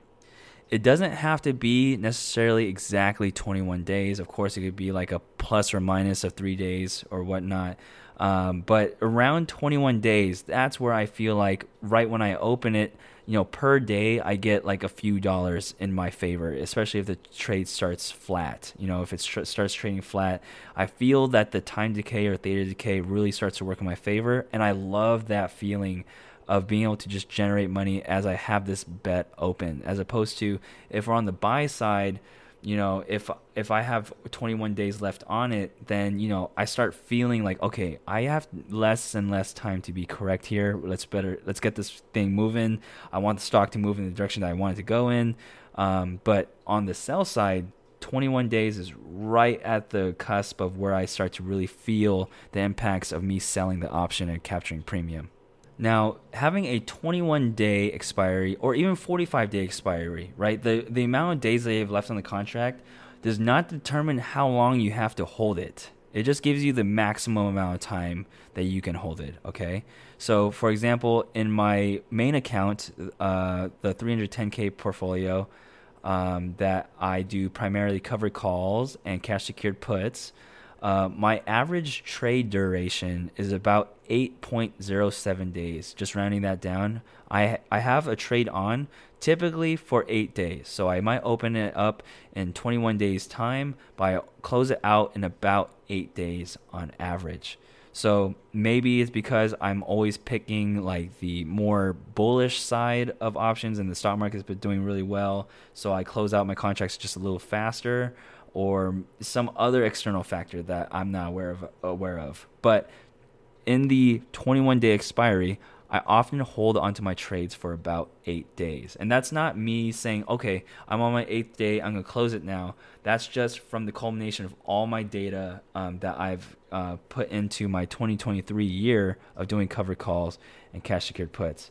It doesn't have to be necessarily exactly 21 days. Of course, it could be like a plus or minus of three days or whatnot. Um, but around 21 days, that's where I feel like right when I open it, you know, per day, I get like a few dollars in my favor, especially if the trade starts flat. You know, if it tr- starts trading flat, I feel that the time decay or theta decay really starts to work in my favor. And I love that feeling of being able to just generate money as I have this bet open, as opposed to if we're on the buy side you know if if i have 21 days left on it then you know i start feeling like okay i have less and less time to be correct here. Let's better let's get this thing moving. I want the stock to move in the direction that i want it to go in. Um, but on the sell side 21 days is right at the cusp of where i start to really feel the impacts of me selling the option and capturing premium now, having a 21 day expiry or even 45 day expiry, right? The the amount of days you have left on the contract does not determine how long you have to hold it. It just gives you the maximum amount of time that you can hold it. Okay. So, for example, in my main account, uh, the 310k portfolio um, that I do primarily covered calls and cash secured puts, uh, my average trade duration is about 8.07 days. Just rounding that down, I I have a trade on typically for eight days. So I might open it up in 21 days time, but I close it out in about eight days on average. So maybe it's because I'm always picking like the more bullish side of options and the stock market's been doing really well. So I close out my contracts just a little faster or some other external factor that I'm not aware of aware of. But in the 21 day expiry, I often hold onto my trades for about eight days. And that's not me saying, okay, I'm on my eighth day, I'm to close it now. That's just from the culmination of all my data um, that I've uh, put into my 2023 year of doing covered calls and cash secured puts.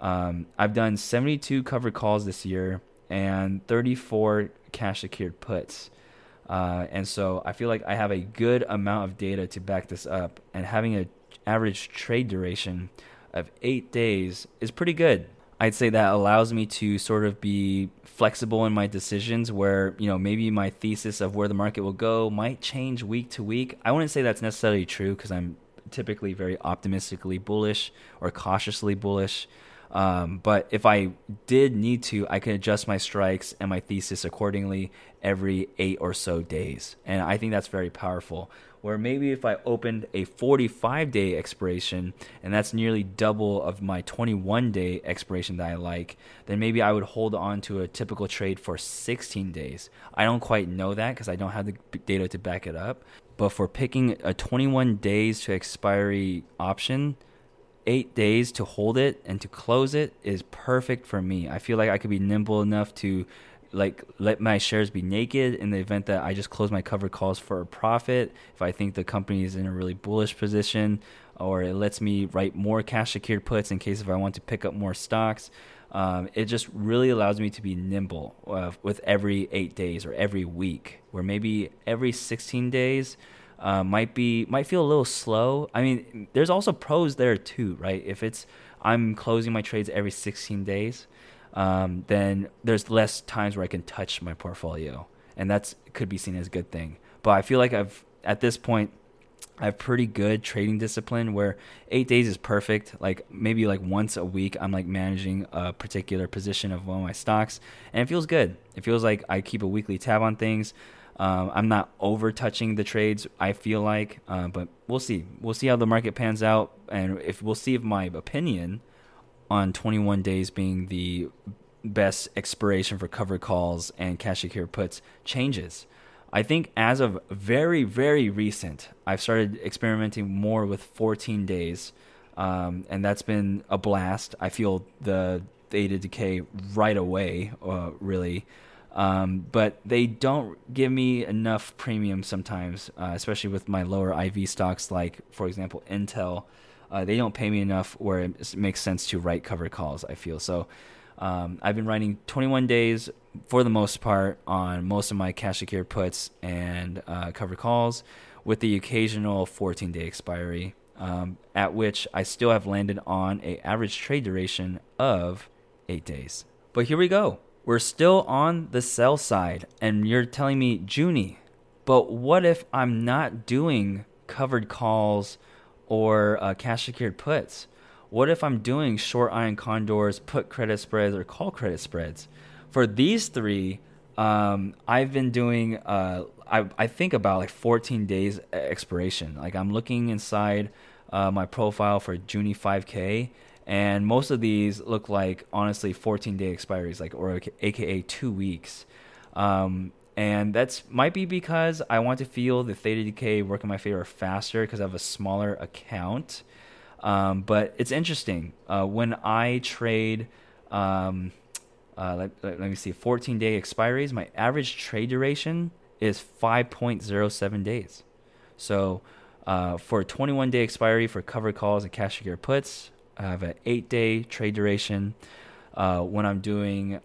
Um, I've done 72 covered calls this year and 34 cash secured puts. Uh, and so I feel like I have a good amount of data to back this up, and having an average trade duration of eight days is pretty good. I'd say that allows me to sort of be flexible in my decisions where, you know, maybe my thesis of where the market will go might change week to week. I wouldn't say that's necessarily true because I'm typically very optimistically bullish or cautiously bullish. Um, but if I did need to, I could adjust my strikes and my thesis accordingly every eight or so days. And I think that's very powerful. Where maybe if I opened a 45 day expiration, and that's nearly double of my 21 day expiration that I like, then maybe I would hold on to a typical trade for 16 days. I don't quite know that because I don't have the data to back it up. But for picking a 21 days to expiry option, eight days to hold it and to close it is perfect for me. I feel like I could be nimble enough to like let my shares be naked in the event that I just close my covered calls for a profit. If I think the company is in a really bullish position, or it lets me write more cash secured puts in case if I want to pick up more stocks. Um, it just really allows me to be nimble uh, with every eight days or every week, where maybe every 16 days uh, might be might feel a little slow. I mean, there's also pros there too, right? If it's I'm closing my trades every 16 days, um, then there's less times where I can touch my portfolio, and that's could be seen as a good thing. But I feel like I've at this point I have pretty good trading discipline where eight days is perfect. Like maybe like once a week, I'm like managing a particular position of one of my stocks, and it feels good. It feels like I keep a weekly tab on things. Um, I'm not over touching the trades. I feel like, uh, but we'll see. We'll see how the market pans out, and if we'll see if my opinion on 21 days being the best expiration for covered calls and cash secure puts changes. I think as of very very recent, I've started experimenting more with 14 days um, and that's been a blast. I feel the theta decay right away, uh, really. Um, but they don't give me enough premium sometimes, uh, especially with my lower IV stocks, like for example Intel. Uh, they don't pay me enough where it makes sense to write covered calls. I feel so. Um, I've been writing 21 days for the most part on most of my cash secured puts and uh, covered calls, with the occasional 14 day expiry. Um, at which I still have landed on a average trade duration of eight days. But here we go we're still on the sell side, and you're telling me, Joonie, but what if I'm not doing covered calls or uh, cash secured puts? What if I'm doing short iron condors, put credit spreads, or call credit spreads? For these three, um, I've been doing, uh, I, I, think about like 14 days expiration. Like I'm looking inside uh, my profile for Joonie 5K, and most of these look like honestly 14 day expiries like or aka two weeks um, and that's might be because i want to feel the theta decay work in my favor faster because i have a smaller account um, but it's interesting uh, when i trade um, uh, let, let, me see 14 day expiries my average trade duration is 5.07 days so uh, for a 21 day expiry for covered calls and cash secure puts I have an eight day trade duration. Uh, when I'm doing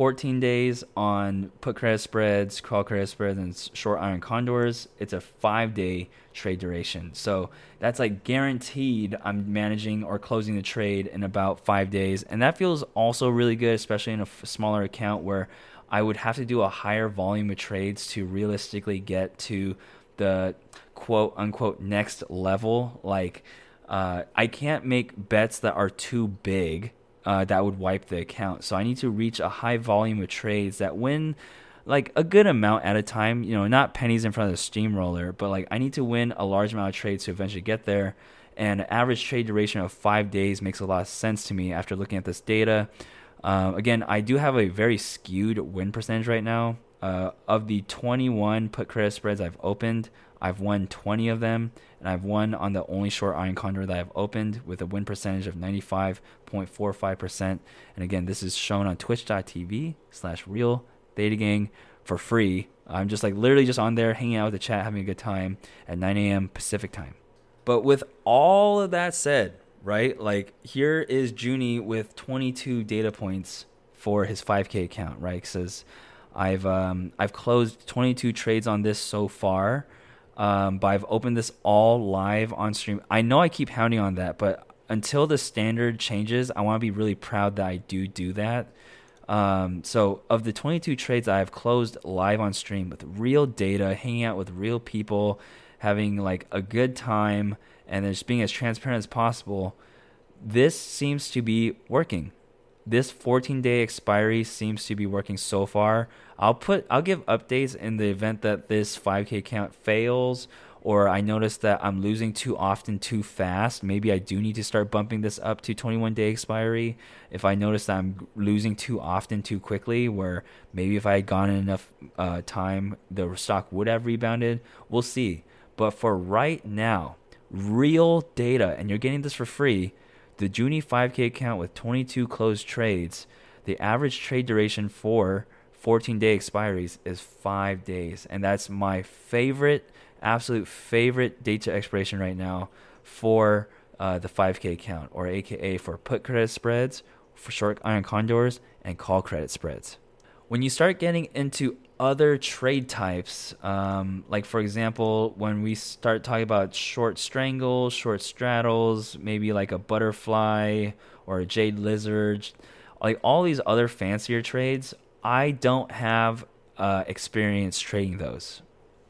14 days on put credit spreads, call credit spreads, and short iron condors, it's a five day trade duration. So that's like guaranteed I'm managing or closing the trade in about five days. And that feels also really good, especially in a smaller account where I would have to do a higher volume of trades to realistically get to the quote unquote next level. Like, uh, I can't make bets that are too big uh, that would wipe the account. So I need to reach a high volume of trades that win like a good amount at a time. You know, not pennies in front of the steamroller, but like I need to win a large amount of trades to eventually get there. And average trade duration of five days makes a lot of sense to me after looking at this data. Uh, again, I do have a very skewed win percentage right now. Uh, of the 21 put credit spreads I've opened, I've won 20 of them, and I've won on the only short iron condor that I've opened with a win percentage of 95.45%. And again, this is shown on twitch.tv slash real theta gang for free. I'm just like literally just on there hanging out with the chat, having a good time at 9 a.m. Pacific time. But with all of that said, right, like here is Joonie with 22 data points for his 5K account, right? Says I've um, I've closed 22 trades on this so far um, but I've opened this all live on stream. I know I keep hounding on that, but until the standard changes, I want to be really proud that I do do that. Um, so, of the 22 trades I have closed live on stream with real data, hanging out with real people, having like a good time, and just being as transparent as possible, this seems to be working this 14 day expiry seems to be working so far. I'll put I'll give updates in the event that this 5k count fails or I notice that I'm losing too often too fast. Maybe I do need to start bumping this up to 21 day expiry. If I notice that I'm losing too often too quickly, where maybe if I had gone in enough uh, time, the stock would have rebounded. We'll see. But for right now, real data, and you're getting this for free the Joonie 5K account with 22 closed trades, the average trade duration for 14 day expiries is five days. And that's my favorite, absolute favorite date to expiration right now for uh, the 5K account, or AKA for put credit spreads, for short iron condors, and call credit spreads. When you start getting into other trade types, um, like for example, when we start talking about short strangles, short straddles, maybe like a butterfly or a jade lizard, like all these other fancier trades, I don't have uh, experience trading those.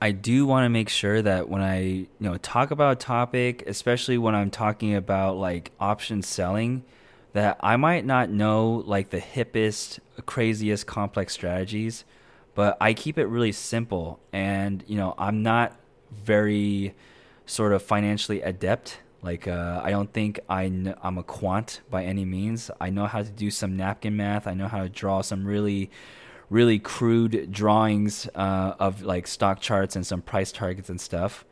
I do want to make sure that when I you know talk about a topic, especially when I'm talking about like option selling, that I might not know like the hippest, craziest, complex strategies but I keep it really simple. And you know, I'm not very sort of financially adept. Like uh, I don't think I kn- I'm a quant by any means. I know how to do some napkin math. I know how to draw some really, really crude drawings uh, of like stock charts and some price targets and stuff.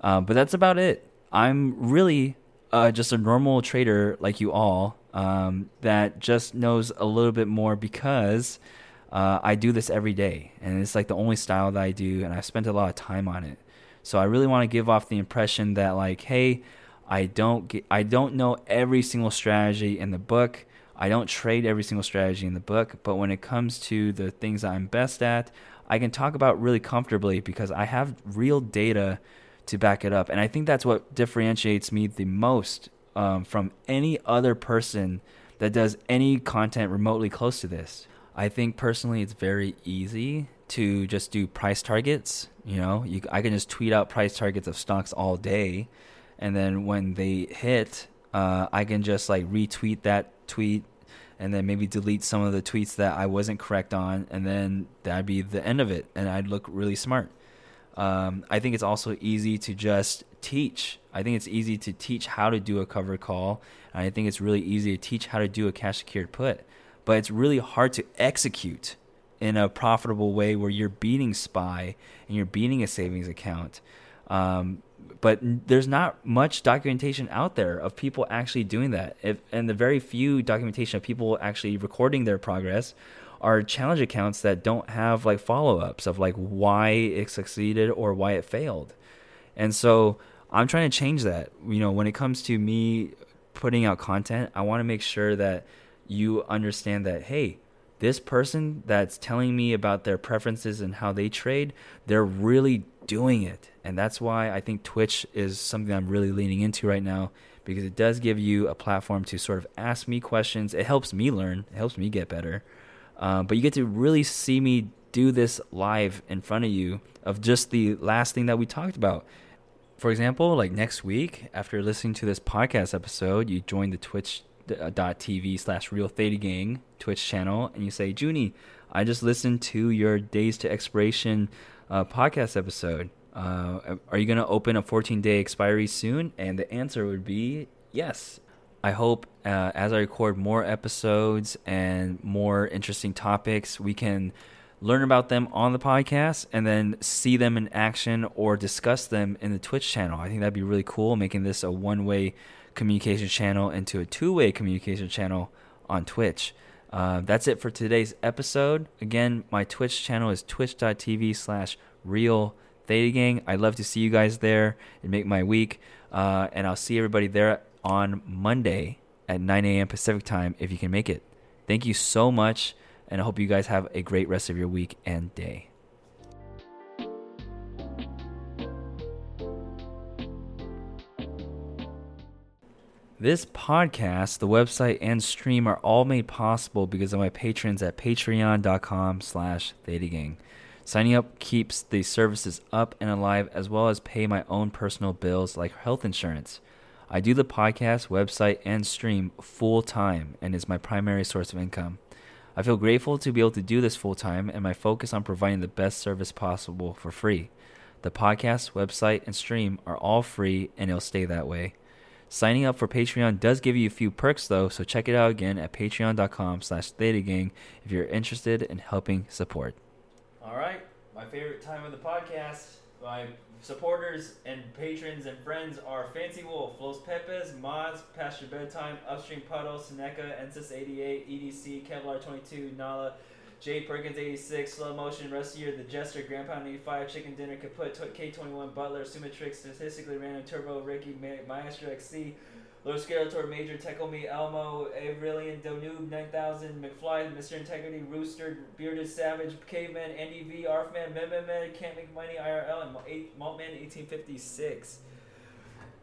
Uh, but that's about it. I'm really uh, just a normal trader like you all um, that just knows a little bit more because uh, I do this every day, and it's like the only style that I do, and I've spent a lot of time on it. So I really want to give off the impression that like, hey, I don't get, I don't know every single strategy in the book. I don't trade every single strategy in the book, but when it comes to the things I'm best at, I can talk about really comfortably because I have real data to back it up. And I think that's what differentiates me the most um, from any other person that does any content remotely close to this. I think personally it's very easy to just do price targets. You know, you, I can just tweet out price targets of stocks all day. And then when they hit, uh, I can just like retweet that tweet and then maybe delete some of the tweets that I wasn't correct on, and then that'd be the end of it, and I'd look really smart. Um, I think it's also easy to just teach. I think it's easy to teach how to do a cover call, and I think it's really easy to teach how to do a cash secured put, but it's really hard to execute in a profitable way where you're beating SPY and you're beating a savings account. Um, but there's not much documentation out there of people actually doing that. If, and the very few documentation of people actually recording their progress are challenge accounts that don't have like follow ups of like why it succeeded or why it failed. And so I'm trying to change that. You know, when it comes to me putting out content, I want to make sure that you understand that, hey, this person that's telling me about their preferences and how they trade, they're really doing it. And that's why I think Twitch is something I'm really leaning into right now because it does give you a platform to sort of ask me questions. It helps me learn, it helps me get better. Um, but you get to really see me do this live in front of you of just the last thing that we talked about. For example, like next week, after listening to this podcast episode, you join the twitch.tv slash real theta gang Twitch channel and you say, Joonie, I just listened to your days to expiration uh, podcast episode. Uh, are you going to open a 14 day expiry soon? And the answer would be yes. I hope uh, as I record more episodes and more interesting topics, we can learn about them on the podcast and then see them in action or discuss them in the Twitch channel. I think that'd be really cool, making this a one way communication channel into a two way communication channel on Twitch. Uh, that's it for today's episode. Again, my Twitch channel is twitch.tv slash real theta gang. I'd love to see you guys there and make my week. Uh, and I'll see everybody there on Monday at 9 a.m. Pacific time if you can make it. Thank you so much, and I hope you guys have a great rest of your week and day. This podcast, the website, and stream are all made possible because of my patrons at patreon.com slash thetagang. Signing up keeps the services up and alive as well as pay my own personal bills like health insurance. I do the podcast, website, and stream full time and is my primary source of income. I feel grateful to be able to do this full time and my focus on providing the best service possible for free. The podcast, website, and stream are all free and it'll stay that way. Signing up for Patreon does give you a few perks though, so check it out again at patreon.com slash thetagang if you're interested in helping support. All right, my favorite time of the podcast. My supporters and patrons and friends are Fancy Wolf, Los Pepes, Mods, Pasture Bedtime, Upstream Puddle, Seneca, Ensis 88, EDC, Kevlar 22, Nala, Jay Perkins 86, Slow Motion, Rustier, The Jester, Grandpa 85, Chicken Dinner, Kaput, K21, Butler, Summatrix, Statistically Random, Turbo, Ricky, Maestro XC, Lord Skeletor, Major, Me, Elmo, Avrilian, Donoob, 9000, McFly, Mr. Integrity, Rooster, Bearded Savage, Caveman, Andy V, Arfman, Mememan, Can't Make Money, IRL, and Maltman 1856.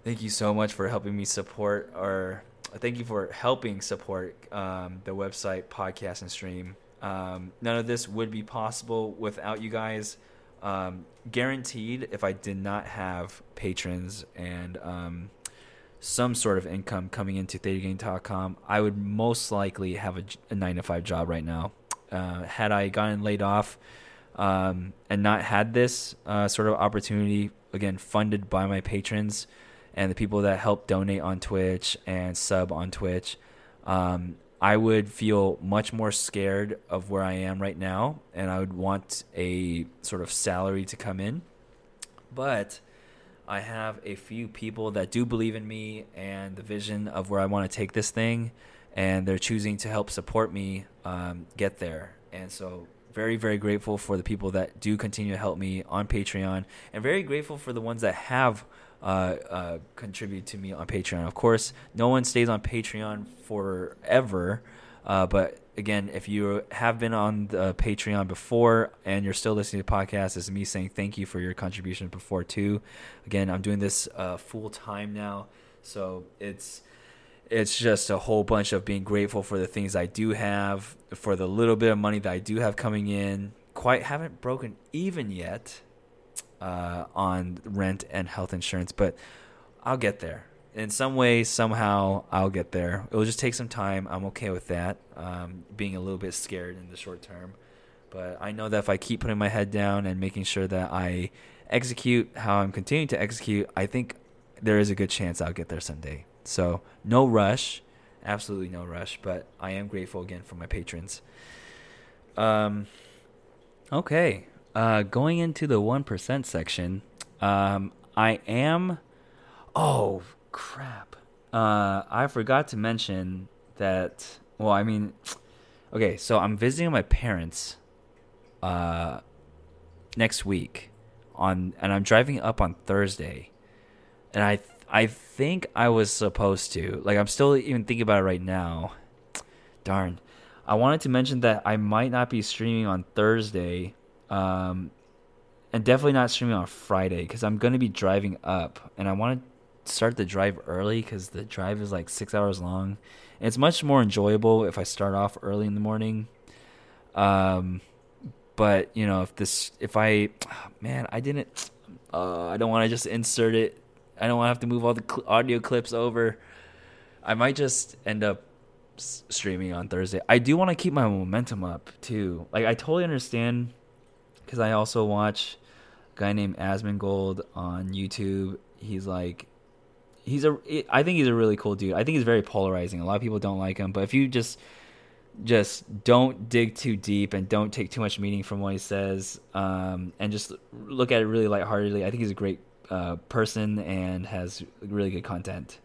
Thank you so much for helping me support, or thank you for helping support um, the website, podcast, and stream. Um, none of this would be possible without you guys. Um, guaranteed, if I did not have patrons and um, some sort of income coming into thetagang.com, I would most likely have a, a, nine to five job right now. Uh, had I gotten laid off um, and not had this uh, sort of opportunity, again, funded by my patrons and the people that help donate on Twitch and sub on Twitch, um, I would feel much more scared of where I am right now, and I would want a sort of salary to come in. But I have a few people that do believe in me and the vision of where I want to take this thing, and they're choosing to help support me um, get there. And so, very, very grateful for the people that do continue to help me on Patreon, and very grateful for the ones that have uh, uh, contribute to me on Patreon. Of course, no one stays on Patreon forever, uh, but again, if you have been on the Patreon before and you're still listening to the podcast, is me saying thank you for your contribution before too. Again, I'm doing this uh, full time now, so it's it's just a whole bunch of being grateful for the things I do have, for the little bit of money that I do have coming in. Quite haven't broken even yet uh, on rent and health insurance, but I'll get there in some way, somehow, I'll get there. It'll just take some time. I'm okay with that. Um, being a little bit scared in the short term, but I know that if I keep putting my head down and making sure that I execute how I'm continuing to execute, I think there is a good chance I'll get there someday. So no rush, absolutely no rush. But I am grateful again for my patrons. Um, okay, uh, going into the one percent section, um, I am. Oh crap. Uh, I forgot to mention that. Well, I mean, okay, so I'm visiting my parents uh, next week on, and I'm driving up on Thursday, and I I think I was supposed to. Like, I'm still even thinking about it right now. Darn. I wanted to mention that I might not be streaming on Thursday, um, and definitely not streaming on Friday because I'm going to be driving up, and I wanted start the drive early because the drive is like six hours long. And it's much more enjoyable if I start off early in the morning. Um, but you know, if this, if I, man, I didn't, uh, I don't want to just insert it. I don't want to have to move all the cl- audio clips over. I might just end up s- streaming on Thursday. I do want to keep my momentum up too. Like I totally understand because I also watch a guy named Asmongold on YouTube. He's like he's a I think he's a really cool dude. I think he's very polarizing. A lot of people don't like him, but if you just just don't dig too deep and don't take too much meaning from what he says, um, and just look at it really lightheartedly, I think he's a great uh, person and has really good content.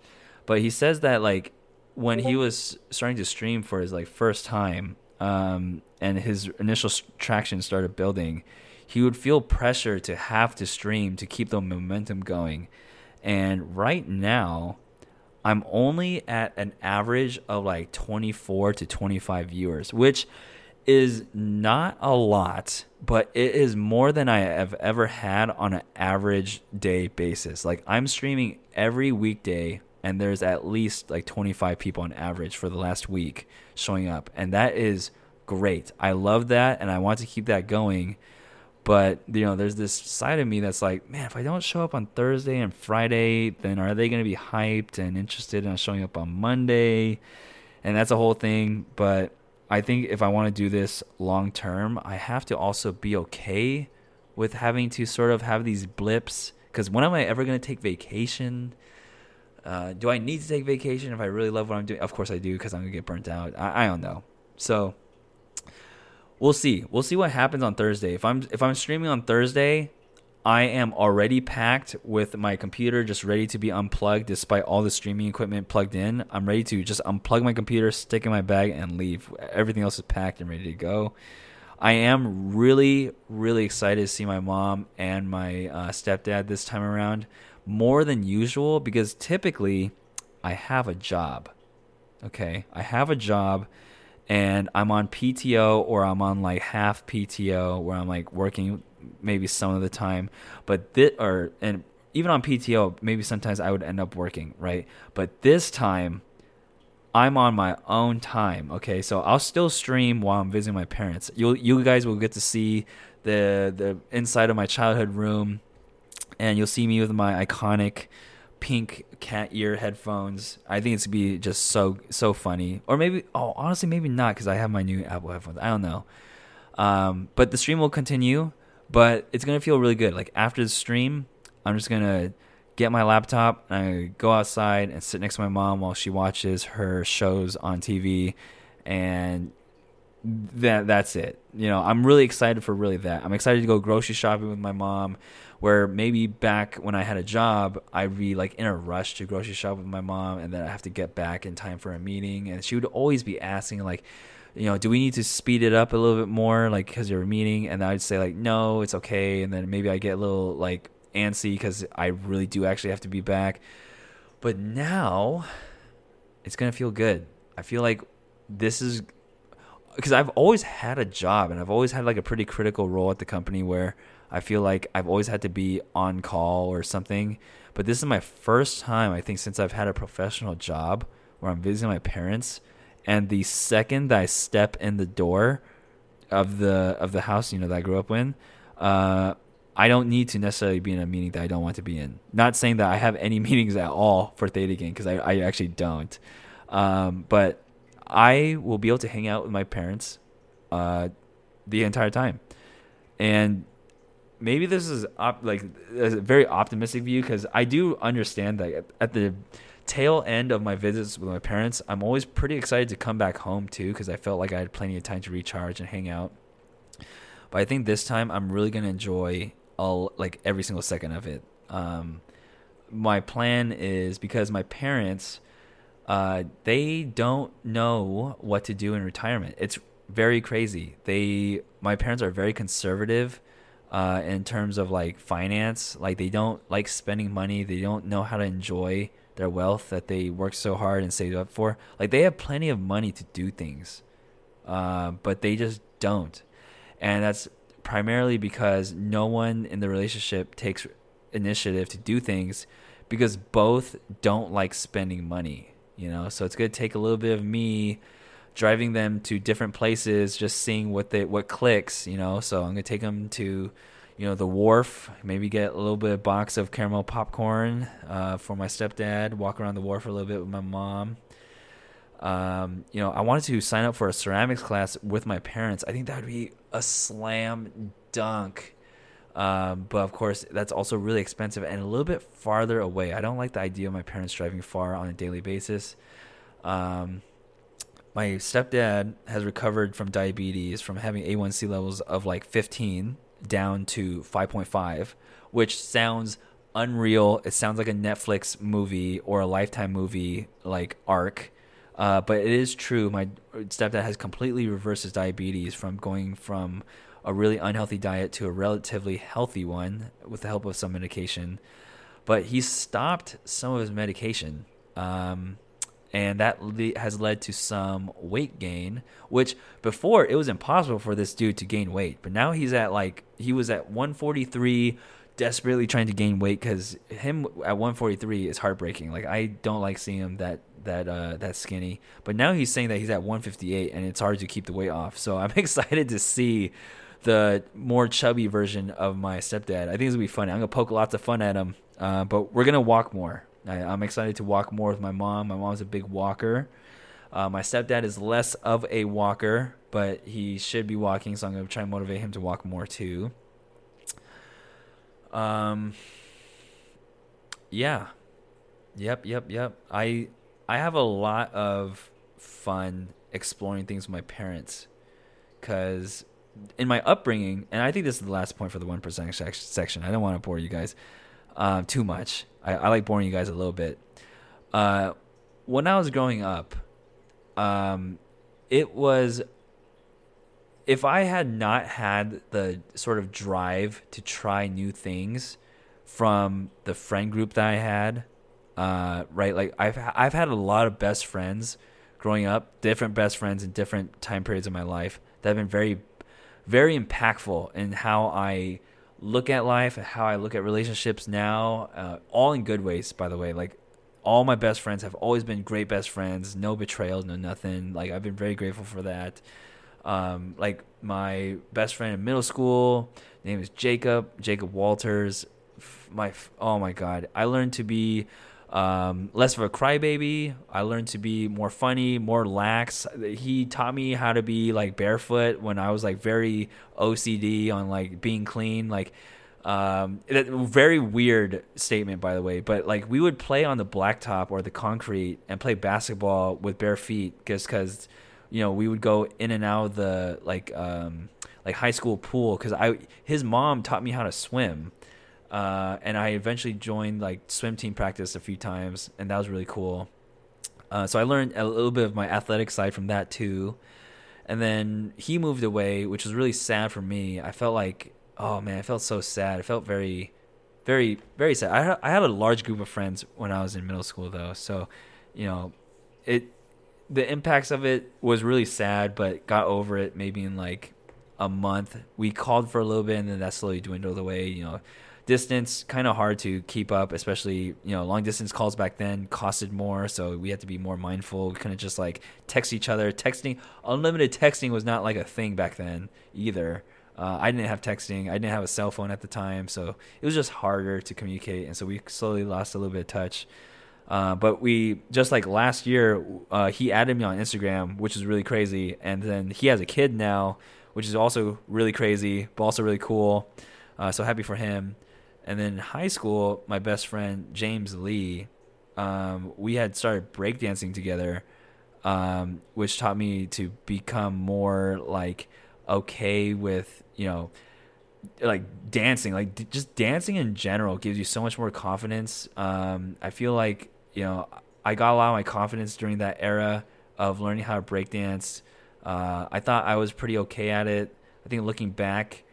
But he says that like when he was starting to stream for his like first time, um, and his initial traction started building, he would feel pressure to have to stream to keep the momentum going and right now, I'm only at an average of like 24 to 25 viewers, which is not a lot, but it is more than I have ever had on an average day basis. Like I'm streaming every weekday and there's at least like 25 people on average for the last week showing up. And that is great. I love that and I want to keep that going but you know, there's this side of me that's like, man, if I don't show up on Thursday and Friday, then are they going to be hyped and interested in showing up on Monday? And that's a whole thing. But I think if I want to do this long term, I have to also be okay with having to sort of have these blips. Because when am I ever going to take vacation? Uh, do I need to take vacation if I really love what I'm doing? Of course I do, because I'm gonna get burnt out. I, I don't know. So we'll see. We'll see what happens on Thursday. If I'm if I'm streaming on Thursday, I am already packed with my computer just ready to be unplugged despite all the streaming equipment plugged in. I'm ready to just unplug my computer, stick in my bag and leave. Everything else is packed and ready to go. I am really really excited to see my mom and my uh, stepdad this time around more than usual because typically I have a job. Okay? I have a job and I'm on PTO or I'm on like half PTO where I'm like working maybe some of the time, but this or and even on PTO maybe sometimes I would end up working right, but this time I'm on my own time. Okay, so I'll still stream while I'm visiting my parents. You you guys will get to see the the inside of my childhood room, and you'll see me with my iconic pink cat ear headphones. I think it's gonna be just so so funny. Or maybe oh honestly maybe not because I have my new Apple headphones. I don't know. Um, but the stream will continue. But it's gonna feel really good. Like after the stream, I'm just gonna get my laptop and I go outside and sit next to my mom while she watches her shows on TV, and that that's it. You know, I'm really excited for really that. I'm excited to go grocery shopping with my mom. Where maybe back when I had a job, I'd be like in a rush to grocery shop with my mom, and then I have to get back in time for a meeting, and she would always be asking like, you know, do we need to speed it up a little bit more, like because you're meeting? And I'd say like, no, it's okay, and then maybe I get a little like antsy because I really do actually have to be back. But now, it's gonna feel good. I feel like this is because I've always had a job and I've always had like a pretty critical role at the company where I feel like I've always had to be on call or something. But this is my first time, I think, since I've had a professional job where I'm visiting my parents. And the second that I step in the door of the of the house, you know, that I grew up in, uh, I don't need to necessarily be in a meeting that I don't want to be in. Not saying that I have any meetings at all for Theta Gang because I, I actually don't. Um, but I will be able to hang out with my parents uh, the entire time. And maybe this is op- like a very optimistic view because I do understand that at the tail end of my visits with my parents, I'm always pretty excited to come back home too because I felt like I had plenty of time to recharge and hang out. But I think this time I'm really gonna enjoy all like every single second of it. Um, my plan is because my parents uh, they don't know what to do in retirement. It's very crazy. They, my parents are very conservative uh, in terms of like finance. Like they don't like spending money. They don't know how to enjoy their wealth that they work so hard and save up for. Like they have plenty of money to do things, uh, but they just don't. And that's primarily because no one in the relationship takes initiative to do things because both don't like spending money you know. So it's to take a little bit of me driving them to different places, just seeing what they what clicks, you know. So I'm going to take them to, you know, the wharf, maybe get a little bit of box of caramel popcorn uh, for my stepdad, walk around the wharf a little bit with my mom. Um, you know, I wanted to sign up for a ceramics class with my parents. I think that would be a slam dunk um, but of course, that's also really expensive and a little bit farther away. I don't like the idea of my parents driving far on a daily basis. Um, my stepdad has recovered from diabetes from having A1C levels of like 15 down to 5.5, which sounds unreal. It sounds like a Netflix movie or a Lifetime movie like arc. Uh, but it is true. My stepdad has completely reversed his diabetes from going from a really unhealthy diet to a relatively healthy one with the help of some medication. But he stopped some of his medication. Um, and that le- has led to some weight gain, which before it was impossible for this dude to gain weight. But now he's at like, he was at 143, desperately trying to gain weight because him at 143 is heartbreaking. Like, I don't like seeing him that that uh, that skinny. But now he's saying that he's at 158 and it's hard to keep the weight off. So I'm excited to see the more chubby version of my stepdad. I think it's gonna be funny. I'm gonna poke lots of fun at him, uh, but we're gonna walk more. I, am excited to walk more with my mom. My mom's a big walker. Uh, my stepdad is less of a walker, but he should be walking, so I'm gonna try and motivate him to walk more too. Um. Yeah. Yep. Yep. Yep. I I have a lot of fun exploring things with my parents because in my upbringing, and I think this is the last point for the one percent section. I don't want to bore you guys uh, too much. I, I, like boring you guys a little bit. Uh, when I was growing up, um, it was if I had not had the sort of drive to try new things from the friend group that I had, uh, right? Like I've I've had a lot of best friends growing up, different best friends in different time periods of my life that have been very very impactful in how I look at life, and how I look at relationships now, uh, all in good ways, by the way. Like, all my best friends have always been great best friends, no betrayals, no nothing. Like, I've been very grateful for that. Um, like, my best friend in middle school, name is Jacob, Jacob Walters. My, oh my God, I learned to be um, less of a crybaby. I learned to be more funny, more lax. He taught me how to be like barefoot when I was like very OCD on like being clean. Like, um, very weird statement by the way, but like we would play on the blacktop or the concrete and play basketball with bare feet just because you know, we would go in and out of the like um, like high school pool because I his mom taught me how to swim, uh, and I eventually joined like swim team practice a few times, and that was really cool. Uh, so I learned a little bit of my athletic side from that too. And then he moved away, which was really sad for me. I felt like, oh man, I felt so sad. I felt very, very, very sad. I I had a large group of friends when I was in middle school though, so you know, it the impacts of it was really sad, but got over it maybe in like a month. We called for a little bit, and then that slowly dwindled away. You know, distance kind of hard to keep up, especially you know long distance calls back then costed more, so we had to be more mindful. We couldn't just like text each other. Texting, unlimited texting was not like a thing back then either. Uh, I didn't have texting. I didn't have a cell phone at the time, so it was just harder to communicate, and so we slowly lost a little bit of touch. Uh, but we just like last year, uh, he added me on Instagram, which is really crazy, and then he has a kid now, which is also really crazy, but also really cool. Uh, so happy for him. And then in high school, my best friend James Lee, um, we had started breakdancing together, um, which taught me to become more like okay with you know like dancing. Like d- just dancing in general gives you so much more confidence. Um, i feel like you know i got a lot of my confidence during that era of learning how to breakdance. Uh, i thought i was pretty okay at it. I think looking back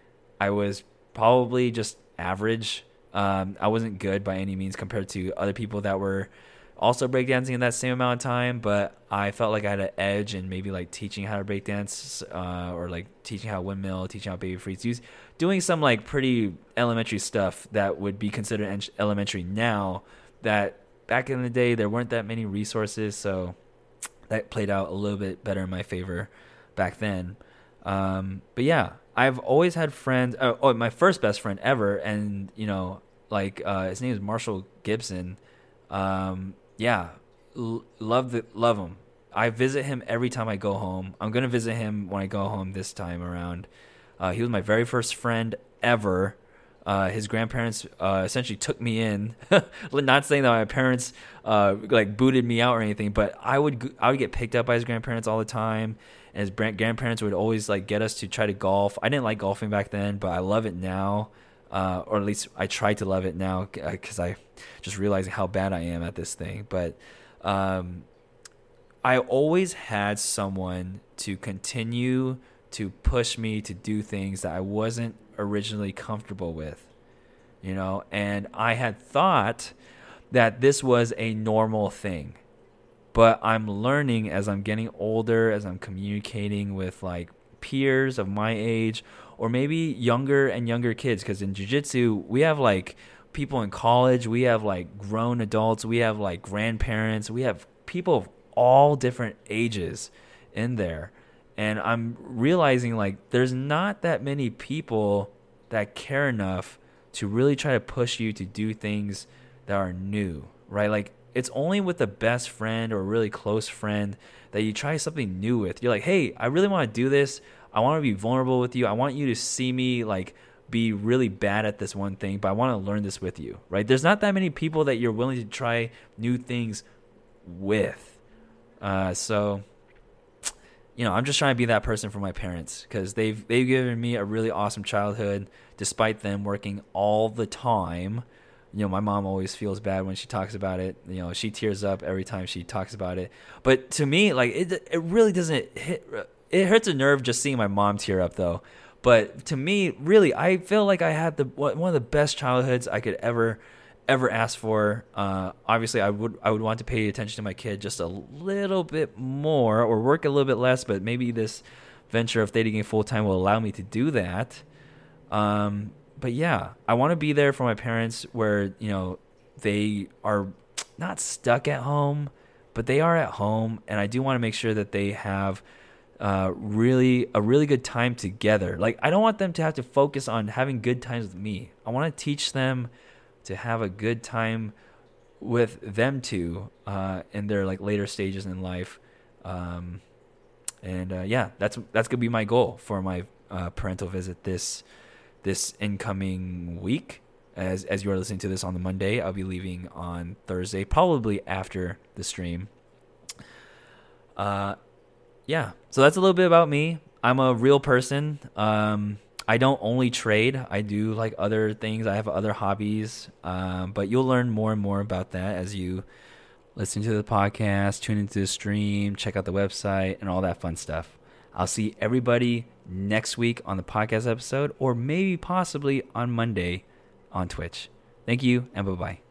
i was probably just average um, I wasn't good by any means compared to other people that were also breakdancing in that same amount of time, but I felt like I had an edge in maybe like teaching how to breakdance uh, or like teaching how windmill, teaching how baby freeze, use doing some like pretty elementary stuff that would be considered elementary now. That back in the day there weren't that many resources, so that played out a little bit better in my favor back then. Um, but yeah, I've always had friends. Oh, oh, my first best friend ever, and you know, like uh, his name is Marshall Gibson. Um, yeah, l- love the love him. I visit him every time I go home. I'm gonna visit him when I go home this time around. Uh, he was my very first friend ever. Uh, his grandparents uh, essentially took me in. Not saying that my parents uh, like booted me out or anything, but I would I would get picked up by his grandparents all the time his grandparents would always like get us to try to golf. I didn't like golfing back then, but I love it now, uh, or at least I try to love it now because I just realizing how bad I am at this thing. But um, I always had someone to continue to push me to do things that I wasn't originally comfortable with, you know, and I had thought that this was a normal thing but I'm learning as I'm getting older, as I'm communicating with like peers of my age or maybe younger and younger kids because in jiu-jitsu we have like people in college we have like grown adults we have like grandparents we have people of all different ages in there. And i'm realizing like there's not that many people that care enough to really try to push you to do things that are new right? Like it's only with a best friend or a really close friend that you try something new with. You're like, hey, I really want to do this. I want to be vulnerable with you. I want you to see me like be really bad at this one thing, but I want to learn this with you, right? There's not that many people that you're willing to try new things with. Uh, so, you know, I'm just trying to be that person for my parents because they've they've given me a really awesome childhood, despite them working all the time you know, my mom always feels bad when she talks about it. You know, she tears up every time she talks about it. But to me, like it, it really doesn't hit. It hurts a nerve just seeing my mom tear up, though. But to me, really, I feel like I had the one of the best childhoods I could ever, ever ask for. Uh, obviously, I would I would want to pay attention to my kid just a little bit more, or work a little bit less. But maybe this venture of dating full time will allow me to do that. Um, but yeah, I want to be there for my parents where, you know, they are not stuck at home, but they are at home and I do want to make sure that they have uh, really a really good time together. Like I don't want them to have to focus on having good times with me. I want to teach them to have a good time with them too uh, in their like later stages in life. Um, and uh, yeah, that's that's gonna be my goal for my uh, parental visit this this incoming week. As as you are listening to this on the Monday, I'll be leaving on Thursday, probably after the stream. Uh, yeah, so that's a little bit about me. I'm a real person. Um, I don't only trade. I do like other things. I have other hobbies. Um, but you'll learn more and more about that as you listen to the podcast, tune into the stream, check out the website, and all that fun stuff. I'll see everybody next week on the podcast episode, or maybe possibly on Monday on Twitch. Thank you, and bye bye.